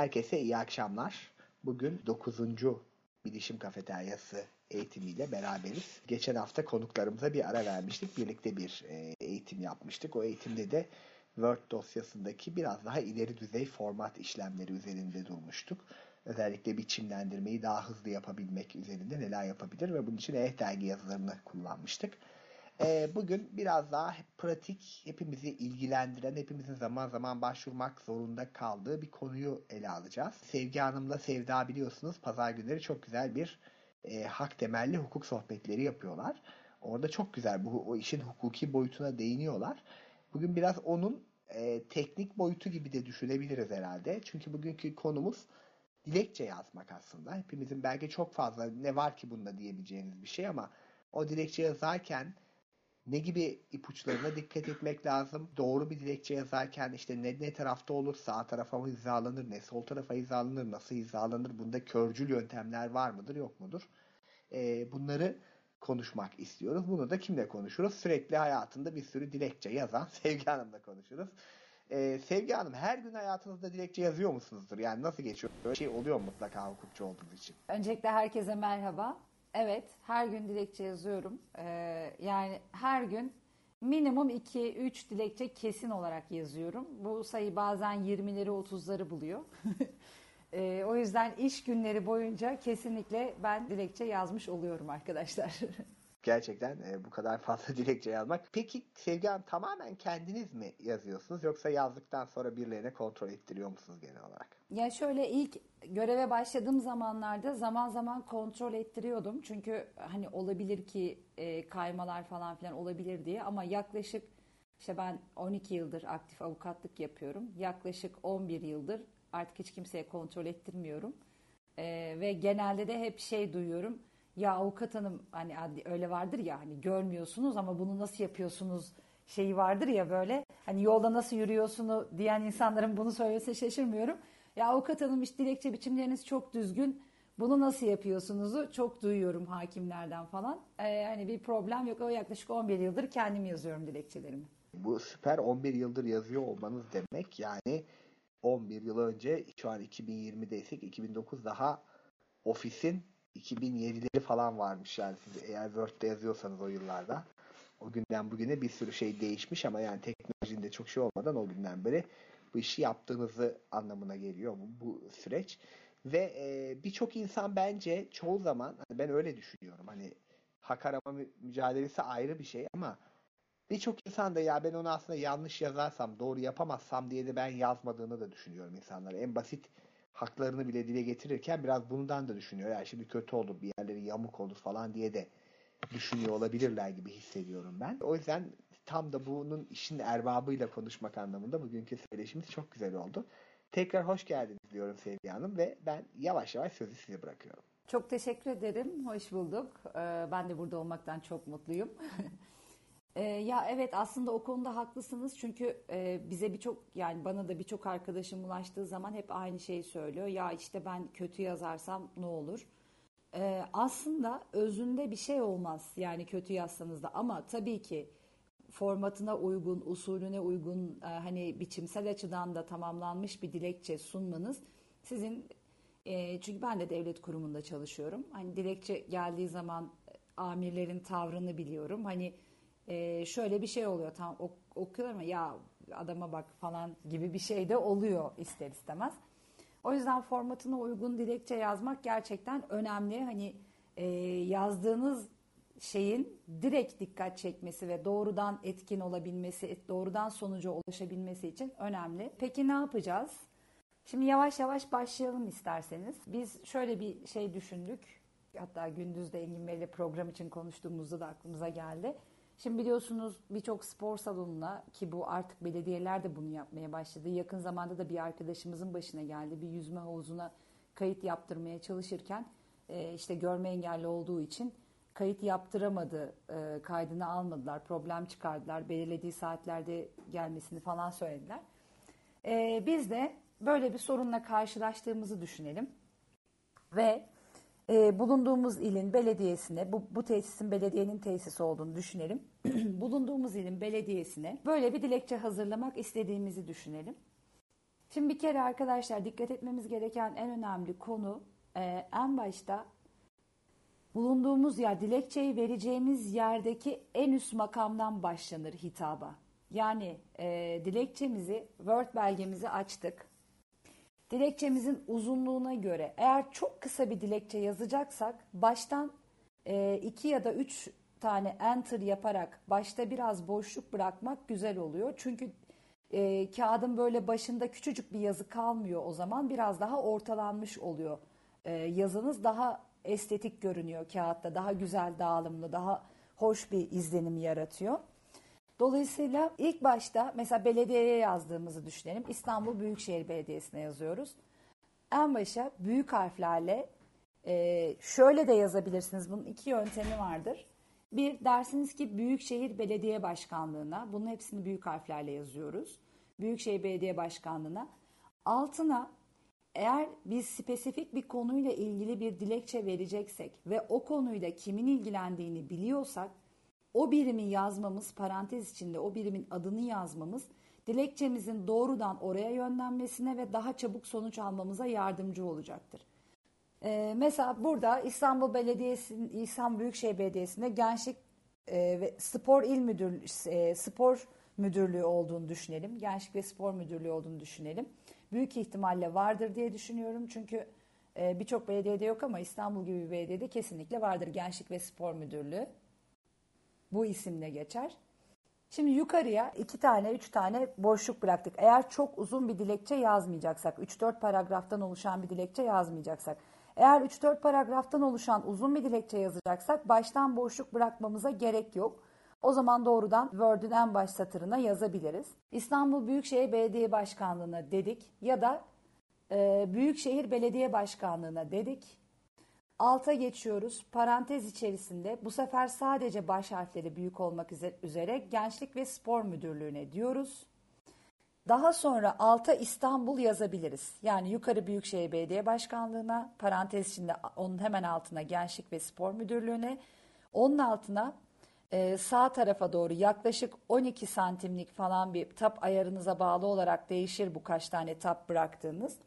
Herkese iyi akşamlar. Bugün 9. Bilişim Kafeteryası eğitimiyle beraberiz. Geçen hafta konuklarımıza bir ara vermiştik. Birlikte bir e, eğitim yapmıştık. O eğitimde de Word dosyasındaki biraz daha ileri düzey format işlemleri üzerinde durmuştuk. Özellikle biçimlendirmeyi daha hızlı yapabilmek üzerinde neler yapabilir ve bunun için e-dergi yazılarını kullanmıştık. Bugün biraz daha pratik, hepimizi ilgilendiren, hepimizin zaman zaman başvurmak zorunda kaldığı bir konuyu ele alacağız. Sevgi Hanım'la Sevda biliyorsunuz pazar günleri çok güzel bir e, hak temelli hukuk sohbetleri yapıyorlar. Orada çok güzel bu o işin hukuki boyutuna değiniyorlar. Bugün biraz onun e, teknik boyutu gibi de düşünebiliriz herhalde. Çünkü bugünkü konumuz dilekçe yazmak aslında. Hepimizin belki çok fazla ne var ki bunda diyebileceğiniz bir şey ama o dilekçe yazarken ne gibi ipuçlarına dikkat etmek lazım? Doğru bir dilekçe yazarken işte ne, ne tarafta olur? Sağ tarafa mı hizalanır? Ne sol tarafa hizalanır? Nasıl hizalanır? Bunda körcül yöntemler var mıdır? Yok mudur? Ee, bunları konuşmak istiyoruz. Bunu da kimle konuşuruz? Sürekli hayatında bir sürü dilekçe yazan Sevgi Hanım'la konuşuruz. Ee, Sevgi Hanım her gün hayatınızda dilekçe yazıyor musunuzdur? Yani nasıl geçiyor? Böyle şey oluyor mu mutlaka hukukçu olduğunuz için? Öncelikle herkese merhaba. Evet, her gün dilekçe yazıyorum. Ee, yani her gün minimum 2-3 dilekçe kesin olarak yazıyorum. Bu sayı bazen 20'leri 30'ları buluyor. ee, o yüzden iş günleri boyunca kesinlikle ben dilekçe yazmış oluyorum arkadaşlar. Gerçekten e, bu kadar fazla dilekçe yazmak. Peki Sevgi Hanım tamamen kendiniz mi yazıyorsunuz yoksa yazdıktan sonra birilerine kontrol ettiriyor musunuz genel olarak? Ya şöyle ilk göreve başladığım zamanlarda zaman zaman kontrol ettiriyordum. Çünkü hani olabilir ki e, kaymalar falan filan olabilir diye ama yaklaşık işte ben 12 yıldır aktif avukatlık yapıyorum. Yaklaşık 11 yıldır artık hiç kimseye kontrol ettirmiyorum. E, ve genelde de hep şey duyuyorum ya avukat hanım hani öyle vardır ya hani görmüyorsunuz ama bunu nasıl yapıyorsunuz şeyi vardır ya böyle hani yolda nasıl yürüyorsunu diyen insanların bunu söylese şaşırmıyorum. Ya avukat hanım işte dilekçe biçimleriniz çok düzgün bunu nasıl yapıyorsunuzu çok duyuyorum hakimlerden falan. Ee, hani bir problem yok. O yaklaşık 11 yıldır kendim yazıyorum dilekçelerimi. Bu süper 11 yıldır yazıyor olmanız demek yani 11 yıl önce şu an 2020'deysek 2009 daha ofisin 2007'leri falan varmış yani siz eğer Word'de yazıyorsanız o yıllarda. O günden bugüne bir sürü şey değişmiş ama yani teknolojinin de çok şey olmadan o günden beri bu işi yaptığınızı anlamına geliyor bu, bu süreç. Ve e, birçok insan bence çoğu zaman hani ben öyle düşünüyorum hani hak arama mücadelesi ayrı bir şey ama birçok insan da ya ben onu aslında yanlış yazarsam doğru yapamazsam diye de ben yazmadığını da düşünüyorum insanlar. En basit haklarını bile dile getirirken biraz bundan da düşünüyor. Yani şimdi kötü olur bir yerleri yamuk olur falan diye de düşünüyor olabilirler gibi hissediyorum ben. O yüzden tam da bunun işin erbabıyla konuşmak anlamında bugünkü söyleşimiz çok güzel oldu. Tekrar hoş geldiniz diyorum Sevgi Hanım ve ben yavaş yavaş sözü size bırakıyorum. Çok teşekkür ederim. Hoş bulduk. Ee, ben de burada olmaktan çok mutluyum. Ee, ya evet aslında o konuda haklısınız çünkü e, bize birçok yani bana da birçok arkadaşım ulaştığı zaman hep aynı şeyi söylüyor. Ya işte ben kötü yazarsam ne olur? Ee, aslında özünde bir şey olmaz yani kötü yazsanız da ama tabii ki formatına uygun, usulüne uygun e, hani biçimsel açıdan da tamamlanmış bir dilekçe sunmanız sizin e, çünkü ben de devlet kurumunda çalışıyorum. Hani dilekçe geldiği zaman amirlerin tavrını biliyorum. Hani e, şöyle bir şey oluyor. Tam ok, okuyorlar mı ya adama bak falan gibi bir şey de oluyor ister istemez. O yüzden formatına uygun dilekçe yazmak gerçekten önemli. Hani e, yazdığınız şeyin direkt dikkat çekmesi ve doğrudan etkin olabilmesi, doğrudan sonuca ulaşabilmesi için önemli. Peki ne yapacağız? Şimdi yavaş yavaş başlayalım isterseniz. Biz şöyle bir şey düşündük. Hatta gündüz de Engin Bey'le program için konuştuğumuzda da aklımıza geldi. Şimdi biliyorsunuz birçok spor salonuna ki bu artık belediyeler de bunu yapmaya başladı. Yakın zamanda da bir arkadaşımızın başına geldi. Bir yüzme havuzuna kayıt yaptırmaya çalışırken e, işte görme engelli olduğu için kayıt yaptıramadı, e, kaydını almadılar, problem çıkardılar, belirlediği saatlerde gelmesini falan söylediler. E, biz de böyle bir sorunla karşılaştığımızı düşünelim ve e, bulunduğumuz ilin belediyesine, bu, bu tesisin belediyenin tesisi olduğunu düşünelim. bulunduğumuz ilin belediyesine böyle bir dilekçe hazırlamak istediğimizi düşünelim. Şimdi bir kere arkadaşlar dikkat etmemiz gereken en önemli konu e, en başta bulunduğumuz yer, dilekçeyi vereceğimiz yerdeki en üst makamdan başlanır hitaba. Yani e, dilekçemizi, Word belgemizi açtık. Dilekçemizin uzunluğuna göre eğer çok kısa bir dilekçe yazacaksak baştan e, iki ya da üç tane enter yaparak başta biraz boşluk bırakmak güzel oluyor. Çünkü e, kağıdın böyle başında küçücük bir yazı kalmıyor o zaman biraz daha ortalanmış oluyor. E, yazınız daha estetik görünüyor kağıtta daha güzel dağılımlı daha hoş bir izlenim yaratıyor. Dolayısıyla ilk başta mesela belediyeye yazdığımızı düşünelim. İstanbul Büyükşehir Belediyesi'ne yazıyoruz. En başa büyük harflerle e, şöyle de yazabilirsiniz. Bunun iki yöntemi vardır. Bir dersiniz ki Büyükşehir Belediye Başkanlığı'na, bunun hepsini büyük harflerle yazıyoruz. Büyükşehir Belediye Başkanlığı'na. Altına eğer biz spesifik bir konuyla ilgili bir dilekçe vereceksek ve o konuyla kimin ilgilendiğini biliyorsak o birimi yazmamız, parantez içinde o birimin adını yazmamız dilekçemizin doğrudan oraya yönlenmesine ve daha çabuk sonuç almamıza yardımcı olacaktır. Ee, mesela burada İstanbul Belediyesi, İstanbul Büyükşehir Belediyesi'nde Gençlik e, ve Spor İl Müdürlüğü, e, Spor Müdürlüğü olduğunu düşünelim. Gençlik ve Spor Müdürlüğü olduğunu düşünelim. Büyük ihtimalle vardır diye düşünüyorum. Çünkü e, birçok belediyede yok ama İstanbul gibi bir belediyede kesinlikle vardır Gençlik ve Spor Müdürlüğü. Bu isimle geçer. Şimdi yukarıya iki tane, üç tane boşluk bıraktık. Eğer çok uzun bir dilekçe yazmayacaksak, 3-4 paragraftan oluşan bir dilekçe yazmayacaksak, eğer 3-4 paragraftan oluşan uzun bir dilekçe yazacaksak baştan boşluk bırakmamıza gerek yok. O zaman doğrudan Word'ün en baş satırına yazabiliriz. İstanbul Büyükşehir Belediye Başkanlığı'na dedik ya da e, Büyükşehir Belediye Başkanlığı'na dedik. Alta geçiyoruz. Parantez içerisinde bu sefer sadece baş harfleri büyük olmak üzere Gençlik ve Spor Müdürlüğü'ne diyoruz. Daha sonra alta İstanbul yazabiliriz. Yani yukarı Büyükşehir Belediye Başkanlığı'na, parantez içinde onun hemen altına Gençlik ve Spor Müdürlüğü'ne, onun altına e, sağ tarafa doğru yaklaşık 12 santimlik falan bir tap ayarınıza bağlı olarak değişir bu kaç tane tap bıraktığınız.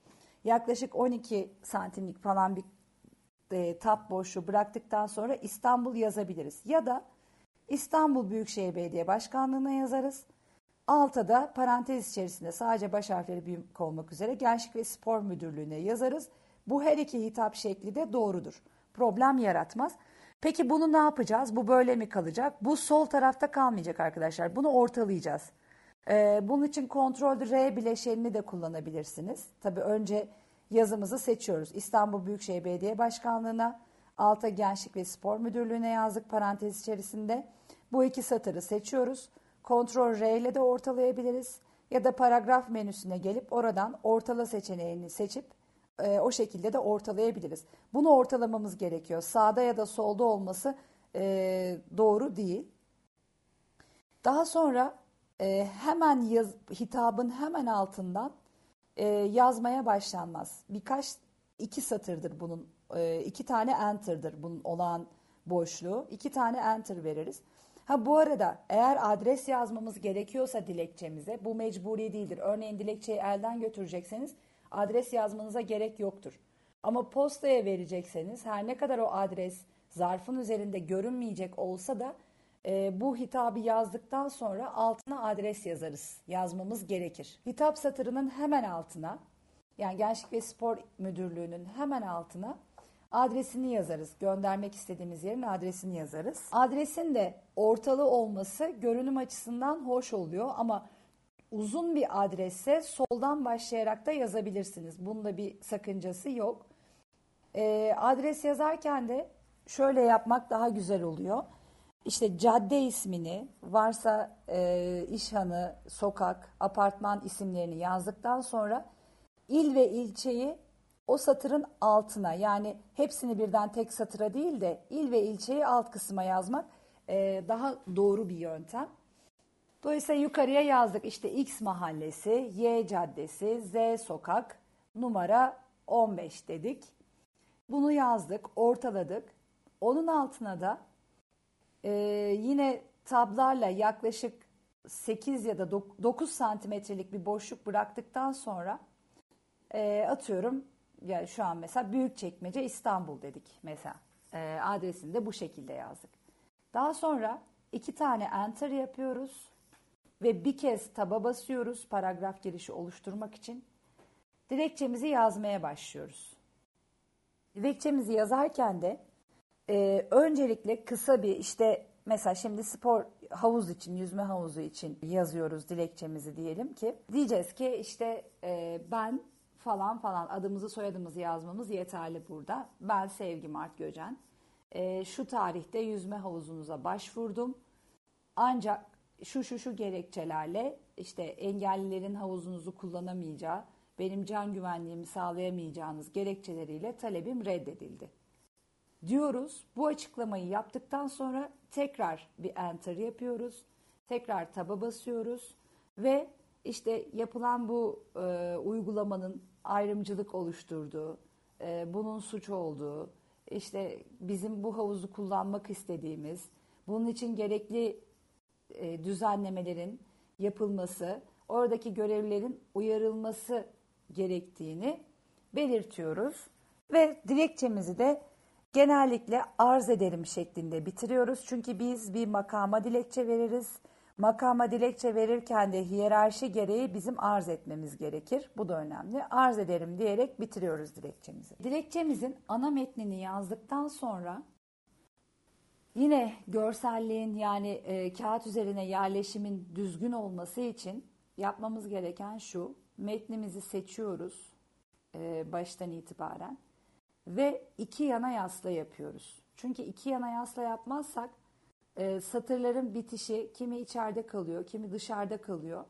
Yaklaşık 12 santimlik falan bir e, tap boşluğu bıraktıktan sonra İstanbul yazabiliriz. Ya da İstanbul Büyükşehir Belediye Başkanlığı'na yazarız. Alta da parantez içerisinde sadece baş harfleri büyük olmak üzere Gençlik ve Spor Müdürlüğü'ne yazarız. Bu her iki hitap şekli de doğrudur. Problem yaratmaz. Peki bunu ne yapacağız? Bu böyle mi kalacak? Bu sol tarafta kalmayacak arkadaşlar. Bunu ortalayacağız. Ee, bunun için Ctrl R bileşenini de kullanabilirsiniz. Tabii önce yazımızı seçiyoruz. İstanbul Büyükşehir Belediye Başkanlığı'na, alta Gençlik ve Spor Müdürlüğü'ne yazdık parantez içerisinde. Bu iki satırı seçiyoruz. Ctrl R ile de ortalayabiliriz. Ya da paragraf menüsüne gelip oradan ortala seçeneğini seçip e, o şekilde de ortalayabiliriz. Bunu ortalamamız gerekiyor. Sağda ya da solda olması e, doğru değil. Daha sonra e, hemen yaz, hitabın hemen altından e, yazmaya başlanmaz. Birkaç iki satırdır bunun, e, iki tane enter'dır bunun olan boşluğu. İki tane enter veririz. Ha bu arada eğer adres yazmamız gerekiyorsa dilekçemize bu mecburi değildir. Örneğin dilekçeyi elden götürecekseniz adres yazmanıza gerek yoktur. Ama postaya verecekseniz her ne kadar o adres zarfın üzerinde görünmeyecek olsa da e, bu hitabı yazdıktan sonra altına adres yazarız. Yazmamız gerekir. Hitap satırının hemen altına yani Gençlik ve Spor Müdürlüğü'nün hemen altına adresini yazarız. Göndermek istediğimiz yerin adresini yazarız. Adresin de ortalı olması görünüm açısından hoş oluyor ama uzun bir adresse soldan başlayarak da yazabilirsiniz. Bunda bir sakıncası yok. E, adres yazarken de şöyle yapmak daha güzel oluyor. İşte cadde ismini, varsa e, işhanı, sokak, apartman isimlerini yazdıktan sonra il ve ilçeyi o satırın altına yani hepsini birden tek satıra değil de il ve ilçeyi alt kısma yazmak e, daha doğru bir yöntem. Dolayısıyla yukarıya yazdık işte X mahallesi, Y caddesi, Z sokak, numara 15 dedik. Bunu yazdık, ortaladık. Onun altına da e, yine tablarla yaklaşık 8 ya da 9 santimetrelik bir boşluk bıraktıktan sonra E, atıyorum yani şu an mesela Büyükçekmece İstanbul dedik mesela. E, adresini de bu şekilde yazdık. Daha sonra iki tane enter yapıyoruz ve bir kez taba basıyoruz paragraf girişi oluşturmak için. Dilekçemizi yazmaya başlıyoruz. Dilekçemizi yazarken de e, öncelikle kısa bir işte mesela şimdi spor havuz için, yüzme havuzu için yazıyoruz dilekçemizi diyelim ki. Diyeceğiz ki işte e, ben falan falan adımızı soyadımızı yazmamız yeterli burada. Ben Sevgi Mart Göcen. E, şu tarihte yüzme havuzunuza başvurdum. Ancak şu şu şu gerekçelerle işte engellilerin havuzunuzu kullanamayacağı, benim can güvenliğimi sağlayamayacağınız gerekçeleriyle talebim reddedildi. Diyoruz. Bu açıklamayı yaptıktan sonra tekrar bir enter yapıyoruz. Tekrar taba basıyoruz ve işte yapılan bu e, uygulamanın ayrımcılık oluşturduğu, e, bunun suç olduğu, işte bizim bu havuzu kullanmak istediğimiz, bunun için gerekli e, düzenlemelerin yapılması, oradaki görevlilerin uyarılması gerektiğini belirtiyoruz ve dilekçemizi de genellikle arz ederim şeklinde bitiriyoruz. Çünkü biz bir makama dilekçe veririz. Makama dilekçe verirken de hiyerarşi gereği bizim arz etmemiz gerekir. Bu da önemli. Arz ederim diyerek bitiriyoruz dilekçemizi. Dilekçemizin ana metnini yazdıktan sonra yine görselliğin yani e, kağıt üzerine yerleşimin düzgün olması için yapmamız gereken şu. Metnimizi seçiyoruz e, baştan itibaren ve iki yana yasla yapıyoruz. Çünkü iki yana yasla yapmazsak e, satırların bitişi kimi içeride kalıyor, kimi dışarıda kalıyor.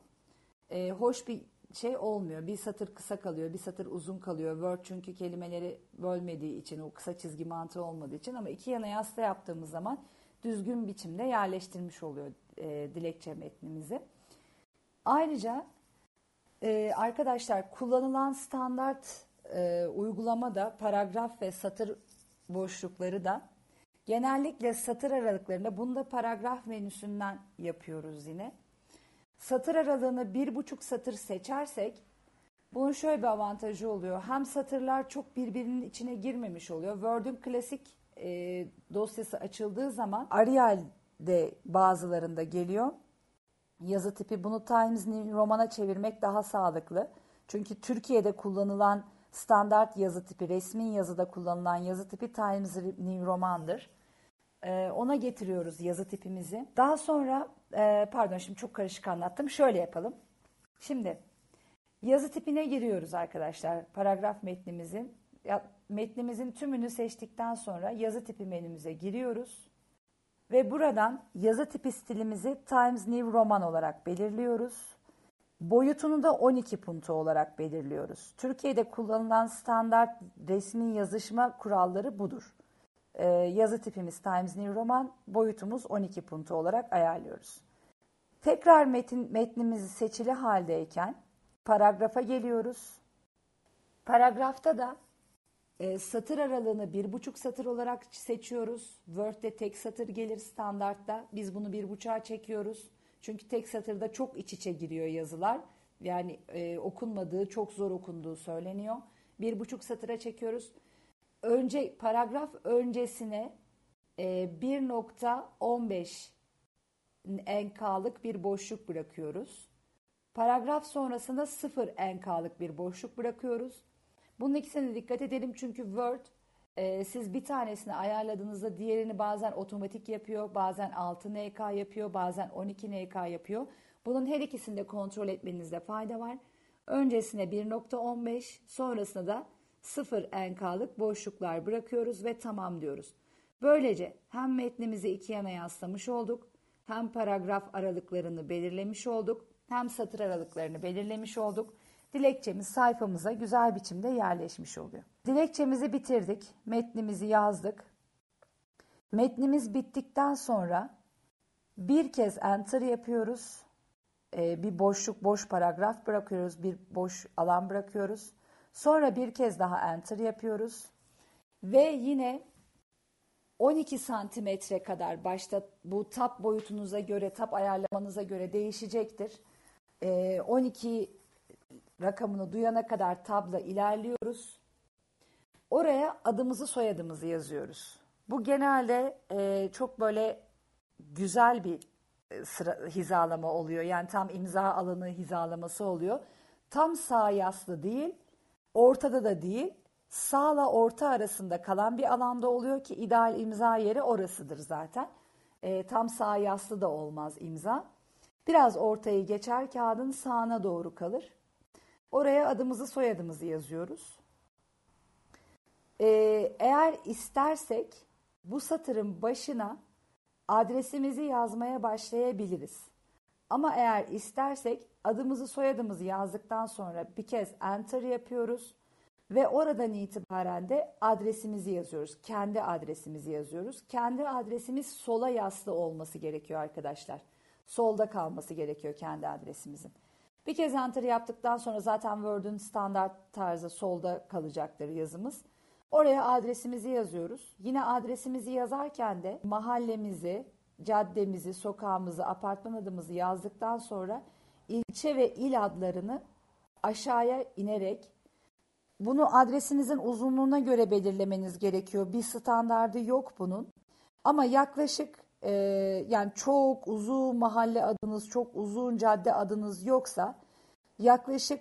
E, hoş bir şey olmuyor. Bir satır kısa kalıyor, bir satır uzun kalıyor. Word çünkü kelimeleri bölmediği için, o kısa çizgi mantığı olmadığı için ama iki yana yasla yaptığımız zaman düzgün biçimde yerleştirmiş oluyor e, dilekçe metnimizi. Ayrıca e, arkadaşlar kullanılan standart e, uygulamada paragraf ve satır boşlukları da genellikle satır aralıklarında bunu da paragraf menüsünden yapıyoruz yine. Satır aralığını bir buçuk satır seçersek bunun şöyle bir avantajı oluyor. Hem satırlar çok birbirinin içine girmemiş oluyor. Word'ün klasik e, dosyası açıldığı zaman Arial'de bazılarında geliyor. Yazı tipi bunu Times New Roman'a çevirmek daha sağlıklı. Çünkü Türkiye'de kullanılan standart yazı tipi, resmi yazıda kullanılan yazı tipi Times New Roman'dır. Ee, ona getiriyoruz yazı tipimizi. Daha sonra, e, pardon şimdi çok karışık anlattım. Şöyle yapalım. Şimdi yazı tipine giriyoruz arkadaşlar. Paragraf metnimizin. Metnimizin tümünü seçtikten sonra yazı tipi menümüze giriyoruz. Ve buradan yazı tipi stilimizi Times New Roman olarak belirliyoruz. Boyutunu da 12 punto olarak belirliyoruz. Türkiye'de kullanılan standart resmi yazışma kuralları budur. Ee, yazı tipimiz Times New Roman, boyutumuz 12 punto olarak ayarlıyoruz. Tekrar metin, metnimizi seçili haldeyken paragrafa geliyoruz. Paragrafta da e, satır aralığını bir buçuk satır olarak seçiyoruz. Word'de tek satır gelir standartta. Biz bunu bir buçuğa çekiyoruz. Çünkü tek satırda çok iç içe giriyor yazılar. Yani e, okunmadığı, çok zor okunduğu söyleniyor. Bir buçuk satıra çekiyoruz. Önce paragraf öncesine e, 1.15 enkalık bir boşluk bırakıyoruz. Paragraf sonrasında 0 enkalık bir boşluk bırakıyoruz. Bunun ikisine dikkat edelim çünkü Word e, siz bir tanesini ayarladığınızda diğerini bazen otomatik yapıyor, bazen 6 NK yapıyor, bazen 12 NK yapıyor. Bunun her ikisini de kontrol etmenizde fayda var. Öncesine 1.15, sonrasında da 0 NK'lık boşluklar bırakıyoruz ve tamam diyoruz. Böylece hem metnimizi iki yana yaslamış olduk, hem paragraf aralıklarını belirlemiş olduk, hem satır aralıklarını belirlemiş olduk. Dilekçemiz sayfamıza güzel biçimde yerleşmiş oluyor. Dilekçemizi bitirdik, metnimizi yazdık. Metnimiz bittikten sonra bir kez enter yapıyoruz. Ee, bir boşluk, boş paragraf bırakıyoruz, bir boş alan bırakıyoruz. Sonra bir kez daha enter yapıyoruz. Ve yine 12 santimetre kadar başta bu tap boyutunuza göre, tap ayarlamanıza göre değişecektir. 12 rakamını duyana kadar tabla ilerliyoruz. Oraya adımızı soyadımızı yazıyoruz. Bu genelde e, çok böyle güzel bir e, sıra, hizalama oluyor. Yani tam imza alanı hizalaması oluyor. Tam sağ yaslı değil, ortada da değil. Sağla orta arasında kalan bir alanda oluyor ki ideal imza yeri orasıdır zaten. E, tam sağ yaslı da olmaz imza. Biraz ortayı geçer kağıdın sağına doğru kalır. Oraya adımızı soyadımızı yazıyoruz. E, eğer istersek bu satırın başına adresimizi yazmaya başlayabiliriz. Ama eğer istersek adımızı soyadımızı yazdıktan sonra bir kez enter yapıyoruz ve oradan itibaren de adresimizi yazıyoruz. Kendi adresimizi yazıyoruz. Kendi adresimiz sola yaslı olması gerekiyor arkadaşlar. Solda kalması gerekiyor kendi adresimizin. Bir kez enter yaptıktan sonra zaten Word'ün standart tarzı solda kalacaktır yazımız. Oraya adresimizi yazıyoruz. Yine adresimizi yazarken de mahallemizi, caddemizi, sokağımızı, apartman adımızı yazdıktan sonra ilçe ve il adlarını aşağıya inerek bunu adresinizin uzunluğuna göre belirlemeniz gerekiyor. Bir standardı yok bunun. Ama yaklaşık e, yani çok uzun mahalle adınız, çok uzun cadde adınız yoksa yaklaşık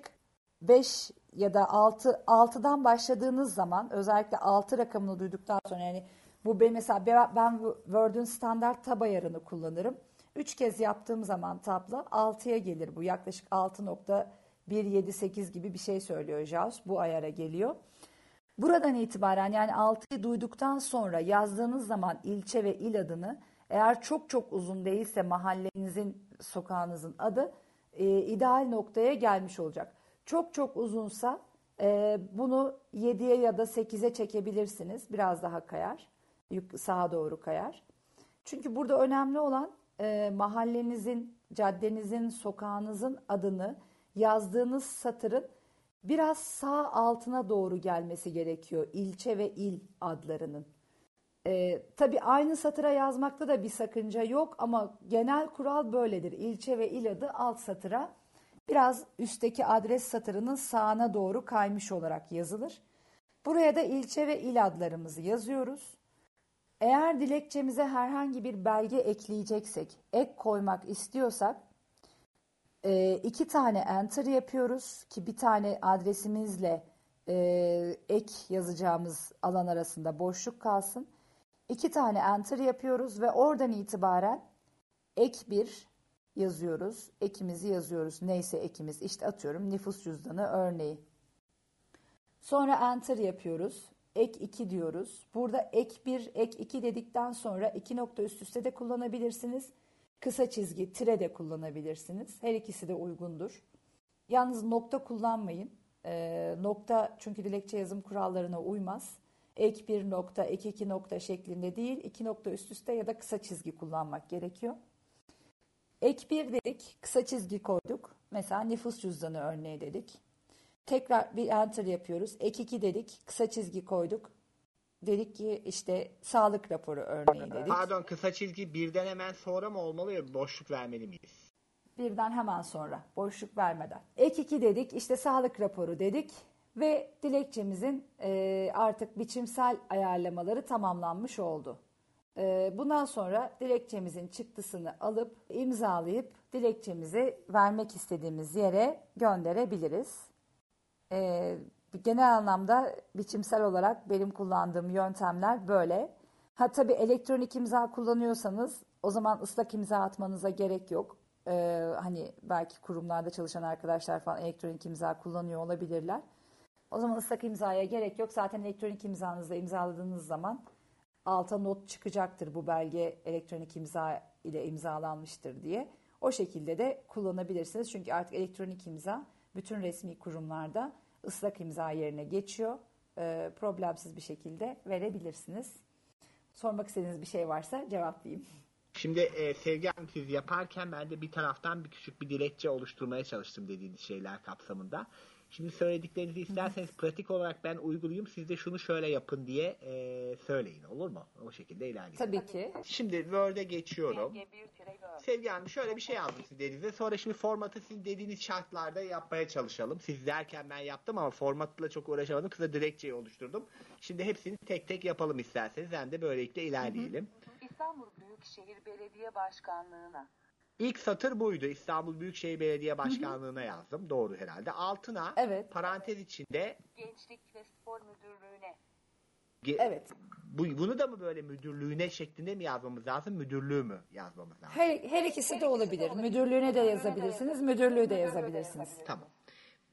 5 ya da 6 6'dan başladığınız zaman özellikle 6 rakamını duyduktan sonra yani bu ben mesela ben Word'ün standart tab ayarını kullanırım. 3 kez yaptığım zaman tabla 6'ya gelir bu. Yaklaşık 6.178 gibi bir şey söylüyor JAWS. Bu ayara geliyor. Buradan itibaren yani 6'yı duyduktan sonra yazdığınız zaman ilçe ve il adını eğer çok çok uzun değilse mahallenizin, sokağınızın adı e, ideal noktaya gelmiş olacak. Çok çok uzunsa e, bunu 7'ye ya da 8'e çekebilirsiniz. Biraz daha kayar. Sağa doğru kayar. Çünkü burada önemli olan e, mahallenizin, caddenizin, sokağınızın adını yazdığınız satırın biraz sağ altına doğru gelmesi gerekiyor. ilçe ve il adlarının. E, tabii aynı satıra yazmakta da bir sakınca yok ama genel kural böyledir. İlçe ve il adı alt satıra biraz üstteki adres satırının sağına doğru kaymış olarak yazılır. Buraya da ilçe ve il adlarımızı yazıyoruz. Eğer dilekçemize herhangi bir belge ekleyeceksek, ek koymak istiyorsak e, iki tane enter yapıyoruz ki bir tane adresimizle e, ek yazacağımız alan arasında boşluk kalsın. İki tane enter yapıyoruz ve oradan itibaren ek bir yazıyoruz. Ekimizi yazıyoruz. Neyse ekimiz. İşte atıyorum nüfus cüzdanı örneği. Sonra enter yapıyoruz. Ek 2 diyoruz. Burada ek 1, ek 2 dedikten sonra iki nokta üst üste de kullanabilirsiniz. Kısa çizgi, tire de kullanabilirsiniz. Her ikisi de uygundur. Yalnız nokta kullanmayın. Ee, nokta çünkü dilekçe yazım kurallarına uymaz. Ek 1 nokta, ek 2 nokta şeklinde değil, iki nokta üst üste ya da kısa çizgi kullanmak gerekiyor. Ek 1 dedik, kısa çizgi koyduk. Mesela nüfus cüzdanı örneği dedik. Tekrar bir enter yapıyoruz. Ek 2 dedik, kısa çizgi koyduk. Dedik ki işte sağlık raporu örneği dedik. Pardon kısa çizgi birden hemen sonra mı olmalı ya boşluk vermeli miyiz? Birden hemen sonra boşluk vermeden. Ek 2 dedik işte sağlık raporu dedik ve dilekçemizin e, artık biçimsel ayarlamaları tamamlanmış oldu. E, bundan sonra dilekçemizin çıktısını alıp imzalayıp dilekçemizi vermek istediğimiz yere gönderebiliriz. E, genel anlamda biçimsel olarak benim kullandığım yöntemler böyle. Ha tabii elektronik imza kullanıyorsanız o zaman ıslak imza atmanıza gerek yok. Ee, hani belki kurumlarda çalışan arkadaşlar falan elektronik imza kullanıyor olabilirler. O zaman ıslak imzaya gerek yok. Zaten elektronik imzanızı imzaladığınız zaman alta not çıkacaktır bu belge elektronik imza ile imzalanmıştır diye. O şekilde de kullanabilirsiniz. Çünkü artık elektronik imza bütün resmi kurumlarda ıslak imza yerine geçiyor. E, problemsiz bir şekilde verebilirsiniz. Sormak istediğiniz bir şey varsa cevaplayayım. Şimdi e, Sevgi Hanım siz yaparken ben de bir taraftan bir küçük bir dilekçe oluşturmaya çalıştım dediğiniz şeyler kapsamında. Şimdi söylediklerinizi isterseniz pratik olarak ben uygulayayım. Siz de şunu şöyle yapın diye e, söyleyin. Olur mu? O şekilde ilerleyelim. Tabii ki. Şimdi Word'e geçiyorum. Sevgi Hanım şöyle bir şey yazdım sizin dediğinizde. Sonra şimdi formatı sizin dediğiniz şartlarda yapmaya çalışalım. Siz derken ben yaptım ama formatla çok uğraşamadım. Kısa dilekçeyi oluşturdum. Şimdi hepsini tek tek yapalım isterseniz. Hem de böylelikle ilerleyelim. İstanbul Büyükşehir Belediye Başkanlığı'na. İlk satır buydu. İstanbul Büyükşehir Belediye Başkanlığı'na yazdım. Doğru herhalde. Altına Evet. parantez içinde Gençlik ve Spor Müdürlüğü'ne. ge- Evet. bu, bunu da mı böyle müdürlüğüne şeklinde mi yazmamız lazım? Müdürlüğü mü yazmamız lazım? Her, her ikisi de olabilir. Müdürlüğüne de yazabilirsiniz, müdürlüğü de yazabilirsiniz. Tamam.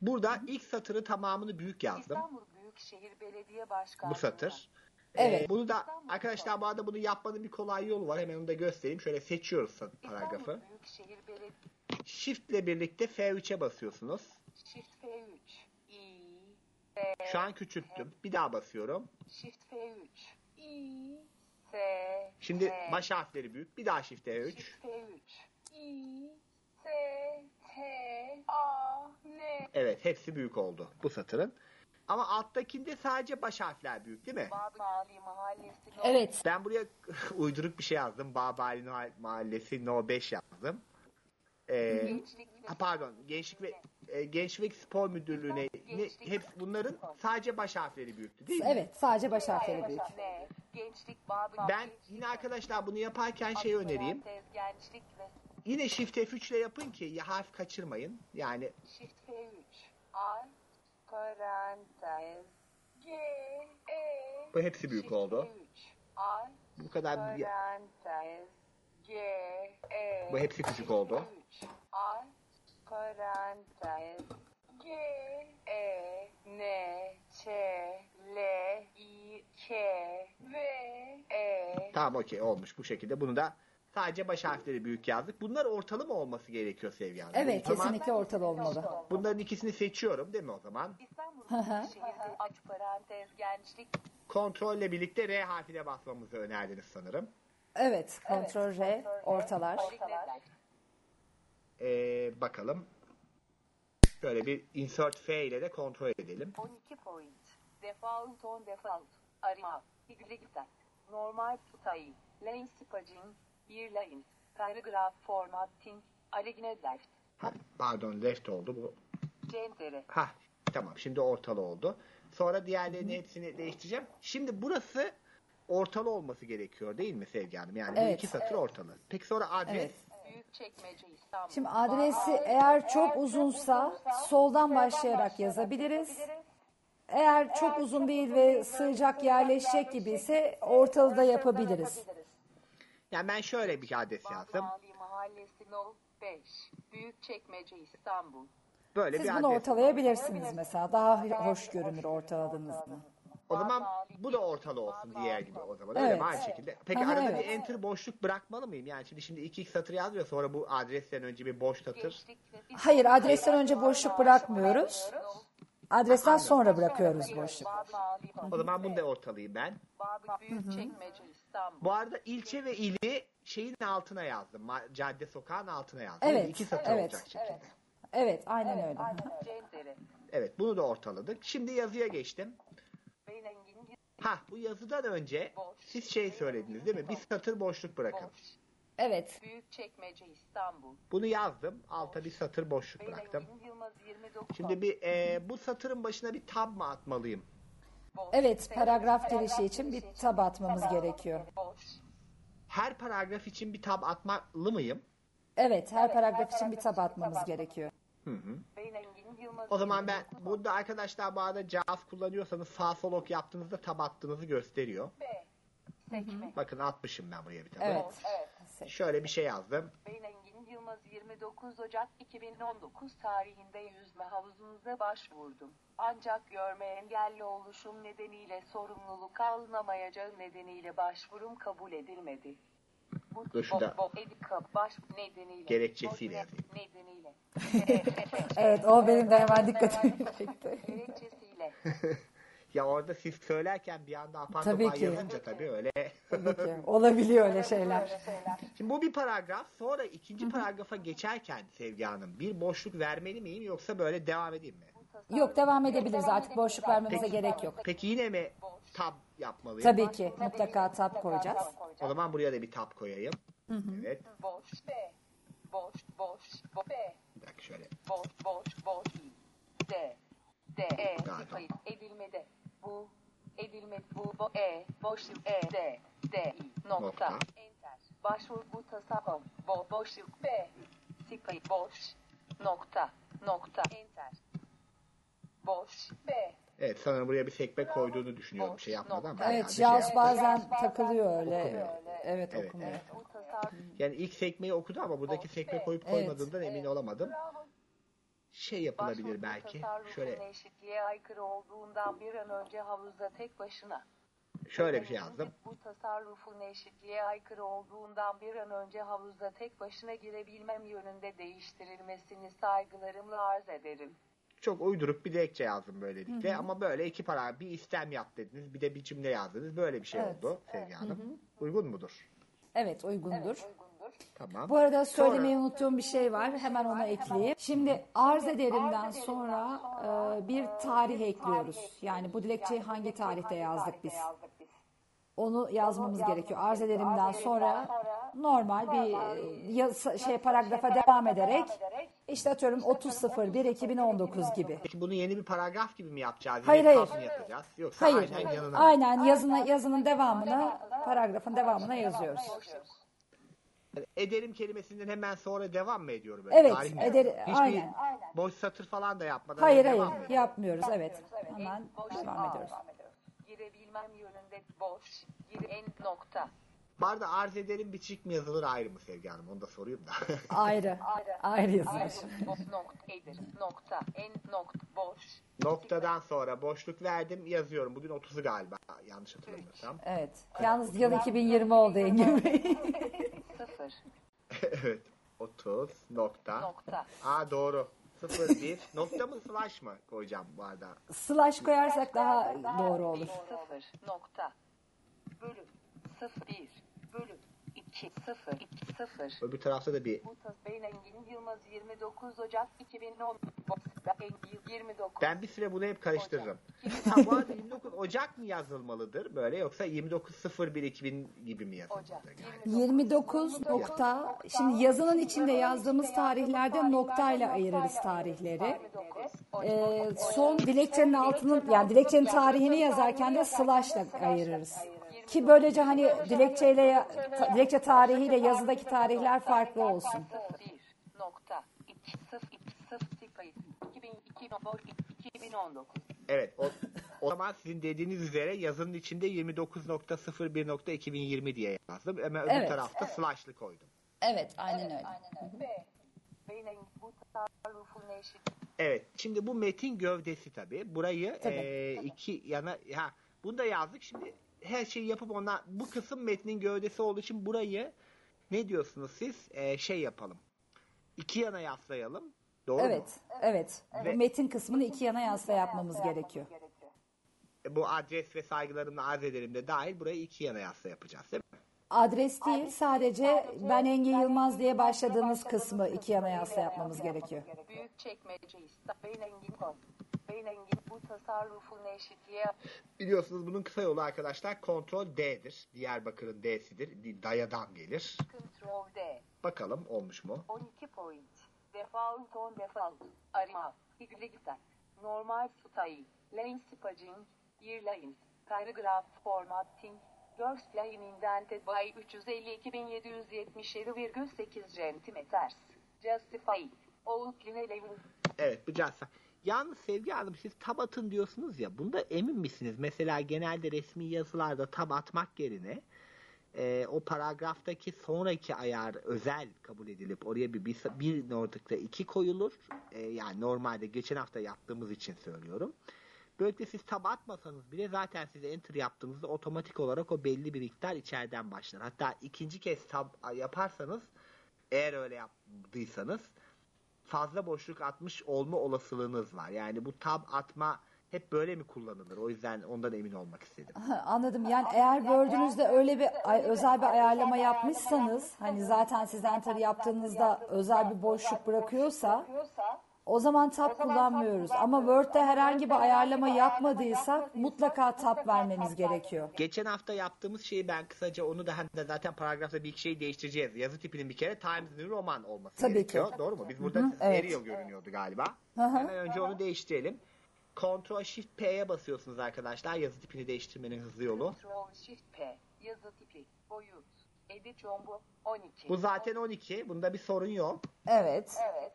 Burada ilk satırı tamamını büyük yazdım. İstanbul Büyükşehir Belediye Başkanlığı'na. Bu satır. Evet. Ee, bunu da arkadaşlar bu arada bunu yapmanın bir kolay yolu var. Hemen onu da göstereyim. Şöyle seçiyoruz paragrafı. Shift ile birlikte F3'e basıyorsunuz. Shift F3. İ. Şu an küçülttüm. Bir daha basıyorum. Shift F3. İ. S. Şimdi baş harfleri büyük. Bir daha Shift F3. Shift F3. İ. S. T. A. N. Evet hepsi büyük oldu bu satırın. Ama alttakinde sadece baş harfler büyük değil mi? Babali Mahallesi. No. Evet. Ben buraya uyduruk bir şey yazdım. Babali Mahallesi No 5 yazdım. Ee, Gençlik ve ha, pardon Gençlik ve e, Gençlik Spor Müdürlüğü'ne ne, hep bunların sadece baş harfleri büyüktü değil mi? Evet, sadece baş harfleri büyük. Gençlik Babali. Ben yine arkadaşlar bunu yaparken şey önereyim. Gençlik ve Yine Shift F3 ile yapın ki ya harf kaçırmayın. Yani Shift F3. Al. Parantez. G. E. bu hepsi büyük oldu. F3. Al. Bu kadar bir- Parantez. G. E. bu hepsi küçük oldu. F3. Al. Parantez. G. E. N. Ç. L. I. K. V. E. Tamam okey olmuş bu şekilde. Bunu da sadece baş harfleri büyük yazdık. Bunlar ortalı mı olması gerekiyor Sevgi Hanım? Evet, O zaman kesinlikle ortalı olmalı. Bunların ikisini seçiyorum değil mi o zaman? İstanbul. Büyükşehir'de aç parantez gençlik Kontrolle birlikte R harfine basmamızı önerdiniz sanırım. Evet, Ctrl R, ortalar. ortalar. Ee, bakalım. Şöyle bir insert F ile de kontrol edelim. 12 point. Default on default. Arama. Higlikten. Normal tutayı. Lane spacing. Bir line. Paragraph formatting. Original left. Ha, pardon left oldu bu. Centere. Ha tamam şimdi ortalı oldu. Sonra diğerlerini hepsini değiştireceğim. Şimdi burası ortalı olması gerekiyor değil mi Sevgi Hanım? Yani bu Evet. iki satır ortalı. Peki sonra adres? Evet. Şimdi adresi eğer çok uzunsa soldan başlayarak yazabiliriz. Eğer çok uzun değil ve sığacak yerleşecek gibi ise ortalı da yapabiliriz. Yani ben şöyle bir adres yazdım. Mali Mahallesi No 5. Büyükçekmece İstanbul. Böyle Siz bir bunu adres. ortalayabilirsiniz mesela. Daha hoş görünür ortaladığınızda. O zaman bu da ortalı olsun diğer gibi o zaman. Öyle Evet. mi? Aynı şekilde. Peki Aha, arada evet. bir enter boşluk bırakmalı mıyım? Yani şimdi şimdi iki iki satır yazıyor sonra bu adresten önce bir boş satır. Hayır, adresten önce boşluk bırakmıyoruz. Adresten sonra bırakıyoruz boşluk. O zaman bunu da ortalayayım ben. Babi Büyükçekmece İstanbul. Bu arada ilçe ve ili şeyin altına yazdım. Ma- Cadde sokağın altına yazdım. Evet, İki satır evet. olacak şekilde. Evet. Evet, aynen öyle. Centere. bunu da ortaladık. Şimdi yazıya geçtim. Ha bu yazıdan önce siz şey söylediniz değil mi? Bir satır boşluk bırakın. Evet, Büyükçekmece İstanbul. Bunu yazdım. Alta bir satır boşluk bıraktım. Beylengin Yılmaz 29. Şimdi bir e, bu satırın başına bir tab mı atmalıyım? Boş. evet paragraf girişi için bir tab atmamız gerekiyor. Boş. Her paragraf için bir tab atmalı mıyım? Evet, her paragraf için bir tab atmamız gerekiyor. Beylengin Yılmaz O zaman ben burada arkadaşlar bu arada JAWS kullanıyorsanız sağ sol ok yaptığınızda tab attığınızı gösteriyor. B. Sekme. Bakın atmışım ben buraya bir tabı. Evet. Şöyle bir şey yazdım. Beylengin Yılmaz 29 Ocak 2019 tarihinde yüzme havuzunuza başvurdum. Ancak görme engelli oluşum nedeniyle sorumluluk alınamayacağı nedeniyle başvurum kabul edilmedi. Bu Dur şurada. baş nedeniyle. Gerekçesiyle yazayım. Nedeniyle. Evet, o benim de hemen dikkatimi çekti. Gerekçesiyle. Ya orada siz söylerken bir anda apar Tabii topar ki. yazınca tabii öyle. Tabii ki. Olabiliyor öyle şeyler. Şimdi bu bir paragraf. Sonra ikinci paragrafa geçerken Sevgi Hanım bir boşluk vermeli miyim yoksa böyle devam edeyim mi? Yok devam edebiliriz artık boşluk vermemize gerek yok. Peki yine mi tab yapmalıyım? Tabii ki mutlaka tab koyacağız. O zaman buraya da bir tab koyayım. Evet. Boş B. Boş boş bo B. Bir dakika şöyle. Boş boş boş D. D. E. Edilmede. Bu. Edilme bu. Bo, e. Boşluk E. D. D. I. Nokta. Nokta. Enter. Başvur bu tasarruf. Bo, boşluk B. Sikayı boş. Nokta. Nokta. Enter. Boş B. Evet sanırım buraya bir sekme koyduğunu düşünüyorum bir şey yapmadan. bir Evet şey Jaws yaptı. bazen takılıyor öyle. Okumuyor. Evet Evet, okumuyor. evet. Yani ilk sekmeyi okudu ama buradaki sekme koyup Evet. koymadığından emin olamadım. Bravo. Şey yapılabilir Başvuru belki. tasarrufun Şöyle eşitliğe aykırı olduğundan bir an önce havuzda tek başına. şöyle bir şey yazdım. Bu tasarrufun eşitliğe aykırı olduğundan bir an önce havuzda tek başına girebilmem yönünde değiştirilmesini saygılarımla arz ederim. Çok uydurup bir dilekçe yazdım böylelikle. Ama böyle iki para bir istem yap dediniz. Bir de bir cümle yazdınız. Böyle bir şey Evet. oldu Sevgi Hanım. Uygun mudur? Evet uygundur. Tamam. Bu arada söylemeyi unuttuğum bir şey var. Hemen onu ekleyeyim. Şimdi arz ederimden sonra e, bir tarih ekliyoruz. Yani bu dilekçeyi hangi tarihte yazdık biz? Onu yazmamız gerekiyor. Arz ederimden sonra normal bir e, yaz- şey paragrafa devam ederek işte atıyorum 30.01.2019 gibi. Peki bunu yeni bir paragraf gibi mi yapacağız? Hayır, hayır. yapacağız? Yoksa Hayır. aynen yanına mı? Aynen yazına, yazının devamına, paragrafın devamına yazıyoruz. Yani ederim kelimesinden hemen sonra devam mı ediyorum? Böyle? Evet, Tarih mi? eder- Hiçbir aynen. boş satır falan da yapmadan Hayır devam hayır mı? yapmıyoruz evet. Hemen Boş devam ediyoruz. Girebilmem yönünde boş. Gir en nokta. Bu arada arz ederim bitişik mi yazılır ayrı mı Sevgi Hanım? Onu da sorayım da. Ayrı. Ayrı yazılır. Boş nokta edir. Nokta. En nokta. Boş. Noktadan sonra boşluk verdim yazıyorum. Bugün 30'u galiba yanlış hatırlamıyorsam. Evet. Yalnız yıl 2020 oldu Engin Bey. Sıfır. evet 30 nokta. Nokta. Aa doğru. 01 nokta mı slash mı koyacağım bu arada? Slash koyarsak daha doğru olur. Sıfır. Nokta. Bölüm. Sıfır. Bir. Bölüm. İki. Sıfır. İki. Sıfır. Öbür tarafta da bir Bu tas Beyin Engin Yılmaz 29 Ocak 2010. Engin 29. ben bir süre bunu hep karıştırırım. ha, bu arada 29 Ocak mı yazılmalıdır böyle yoksa 29.01.2000 gibi mi yazılmalıdır? Yani? 29 nokta. Şimdi yazının içinde yazdığımız tarihlerde noktayla ayırırız tarihleri. 29. Ee, son dilekçenin altının yani dilekçenin tarihini yazarken de slash'la ayırırız. Ki böylece hani dilekçeyle dilekçe tarihiyle yazıdaki tarihler farklı olsun. 1 nokta 2 0 2 0 kayıt 2002 boş 2019 Evet o, o zaman sizin dediğiniz üzere yazının içinde 29.01.2020 diye yazdım. Ama öbür Evet. tarafta slash'lı koydum. Evet, aynen öyle. Engin bu tasarrufun eşit Evet. Şimdi bu metin gövdesi tabii. Burayı Tabii. eee, iki yana ha bunu da yazdık. Şimdi her şeyi yapıp ona bu kısım metnin gövdesi olduğu için burayı ne diyorsunuz siz? Eee, şey yapalım. İki yana yaslayalım. Doğru mu? Evet, evet. Ve- metin kısmını iki yana yasla yapmamız gerekiyor. E, Bu adres ve saygılarımla arz ederim de dahil burayı iki yana yasla yapacağız değil mi? Adres değil, sadece ben Engin Yılmaz diye başladığımız kısmı iki yana yasla yapmamız gerekiyor. büyük çekmece Beyin Engin kom Beyin Engin bu tasarrufun eşitliğe Biliyorsunuz bunun kısa yolu arkadaşlar kontrol D'dir. Diyarbakır'ın D'sidir. Dayadan gelir. Ctrl D. Bakalım olmuş mu? 12 point. Default on default. Arama ilgiler normal style lane spacing. Year lines paragraph formatting Girls line indented by 352.777,8 centimeters. Justify. Outline level Evet bu cansa. Yalnız Sevgi Hanım siz tab atın diyorsunuz ya bunda emin misiniz? Mesela genelde resmi yazılarda tab atmak yerine e, o paragraftaki sonraki ayar özel kabul edilip oraya bir, bir, bir nokta iki koyulur. E, yani normalde geçen hafta yaptığımız için söylüyorum. Böylelikle siz tab atmasanız bile zaten size enter yaptığınızda otomatik olarak o belli bir miktar içeriden başlar. Hatta ikinci kez tab yaparsanız eğer öyle yaptıysanız fazla boşluk atmış olma olasılığınız var. Yani bu tab atma hep böyle mi kullanılır? O yüzden ondan emin olmak istedim. Anladım. Yani eğer Word'ünüzde öyle bir özel bir ayarlama yapmışsanız, hani zaten siz enter yaptığınızda özel bir boşluk bırakıyorsa, O zaman tab kullanmıyoruz. Ama Word'de herhangi bir ayarlama yapmadıysak mutlaka tab vermemiz gerekiyor. Geçen hafta yaptığımız şeyi ben kısaca onu da hani zaten paragrafta bir iki şey değiştireceğiz. Yazı tipinin bir kere Times New Roman olması Tabii gerekiyor. ki. Doğru mu? Biz burada evet. Arial görünüyordu galiba. Hemen önce onu değiştirelim. Ctrl Shift P'ye basıyorsunuz arkadaşlar. Yazı tipini değiştirmenin hızlı yolu. Ctrl Shift P. Yazı tipi. Boyut. Edit Jumbo 12. Bu zaten 12. Bunda bir sorun yok. Evet. Evet.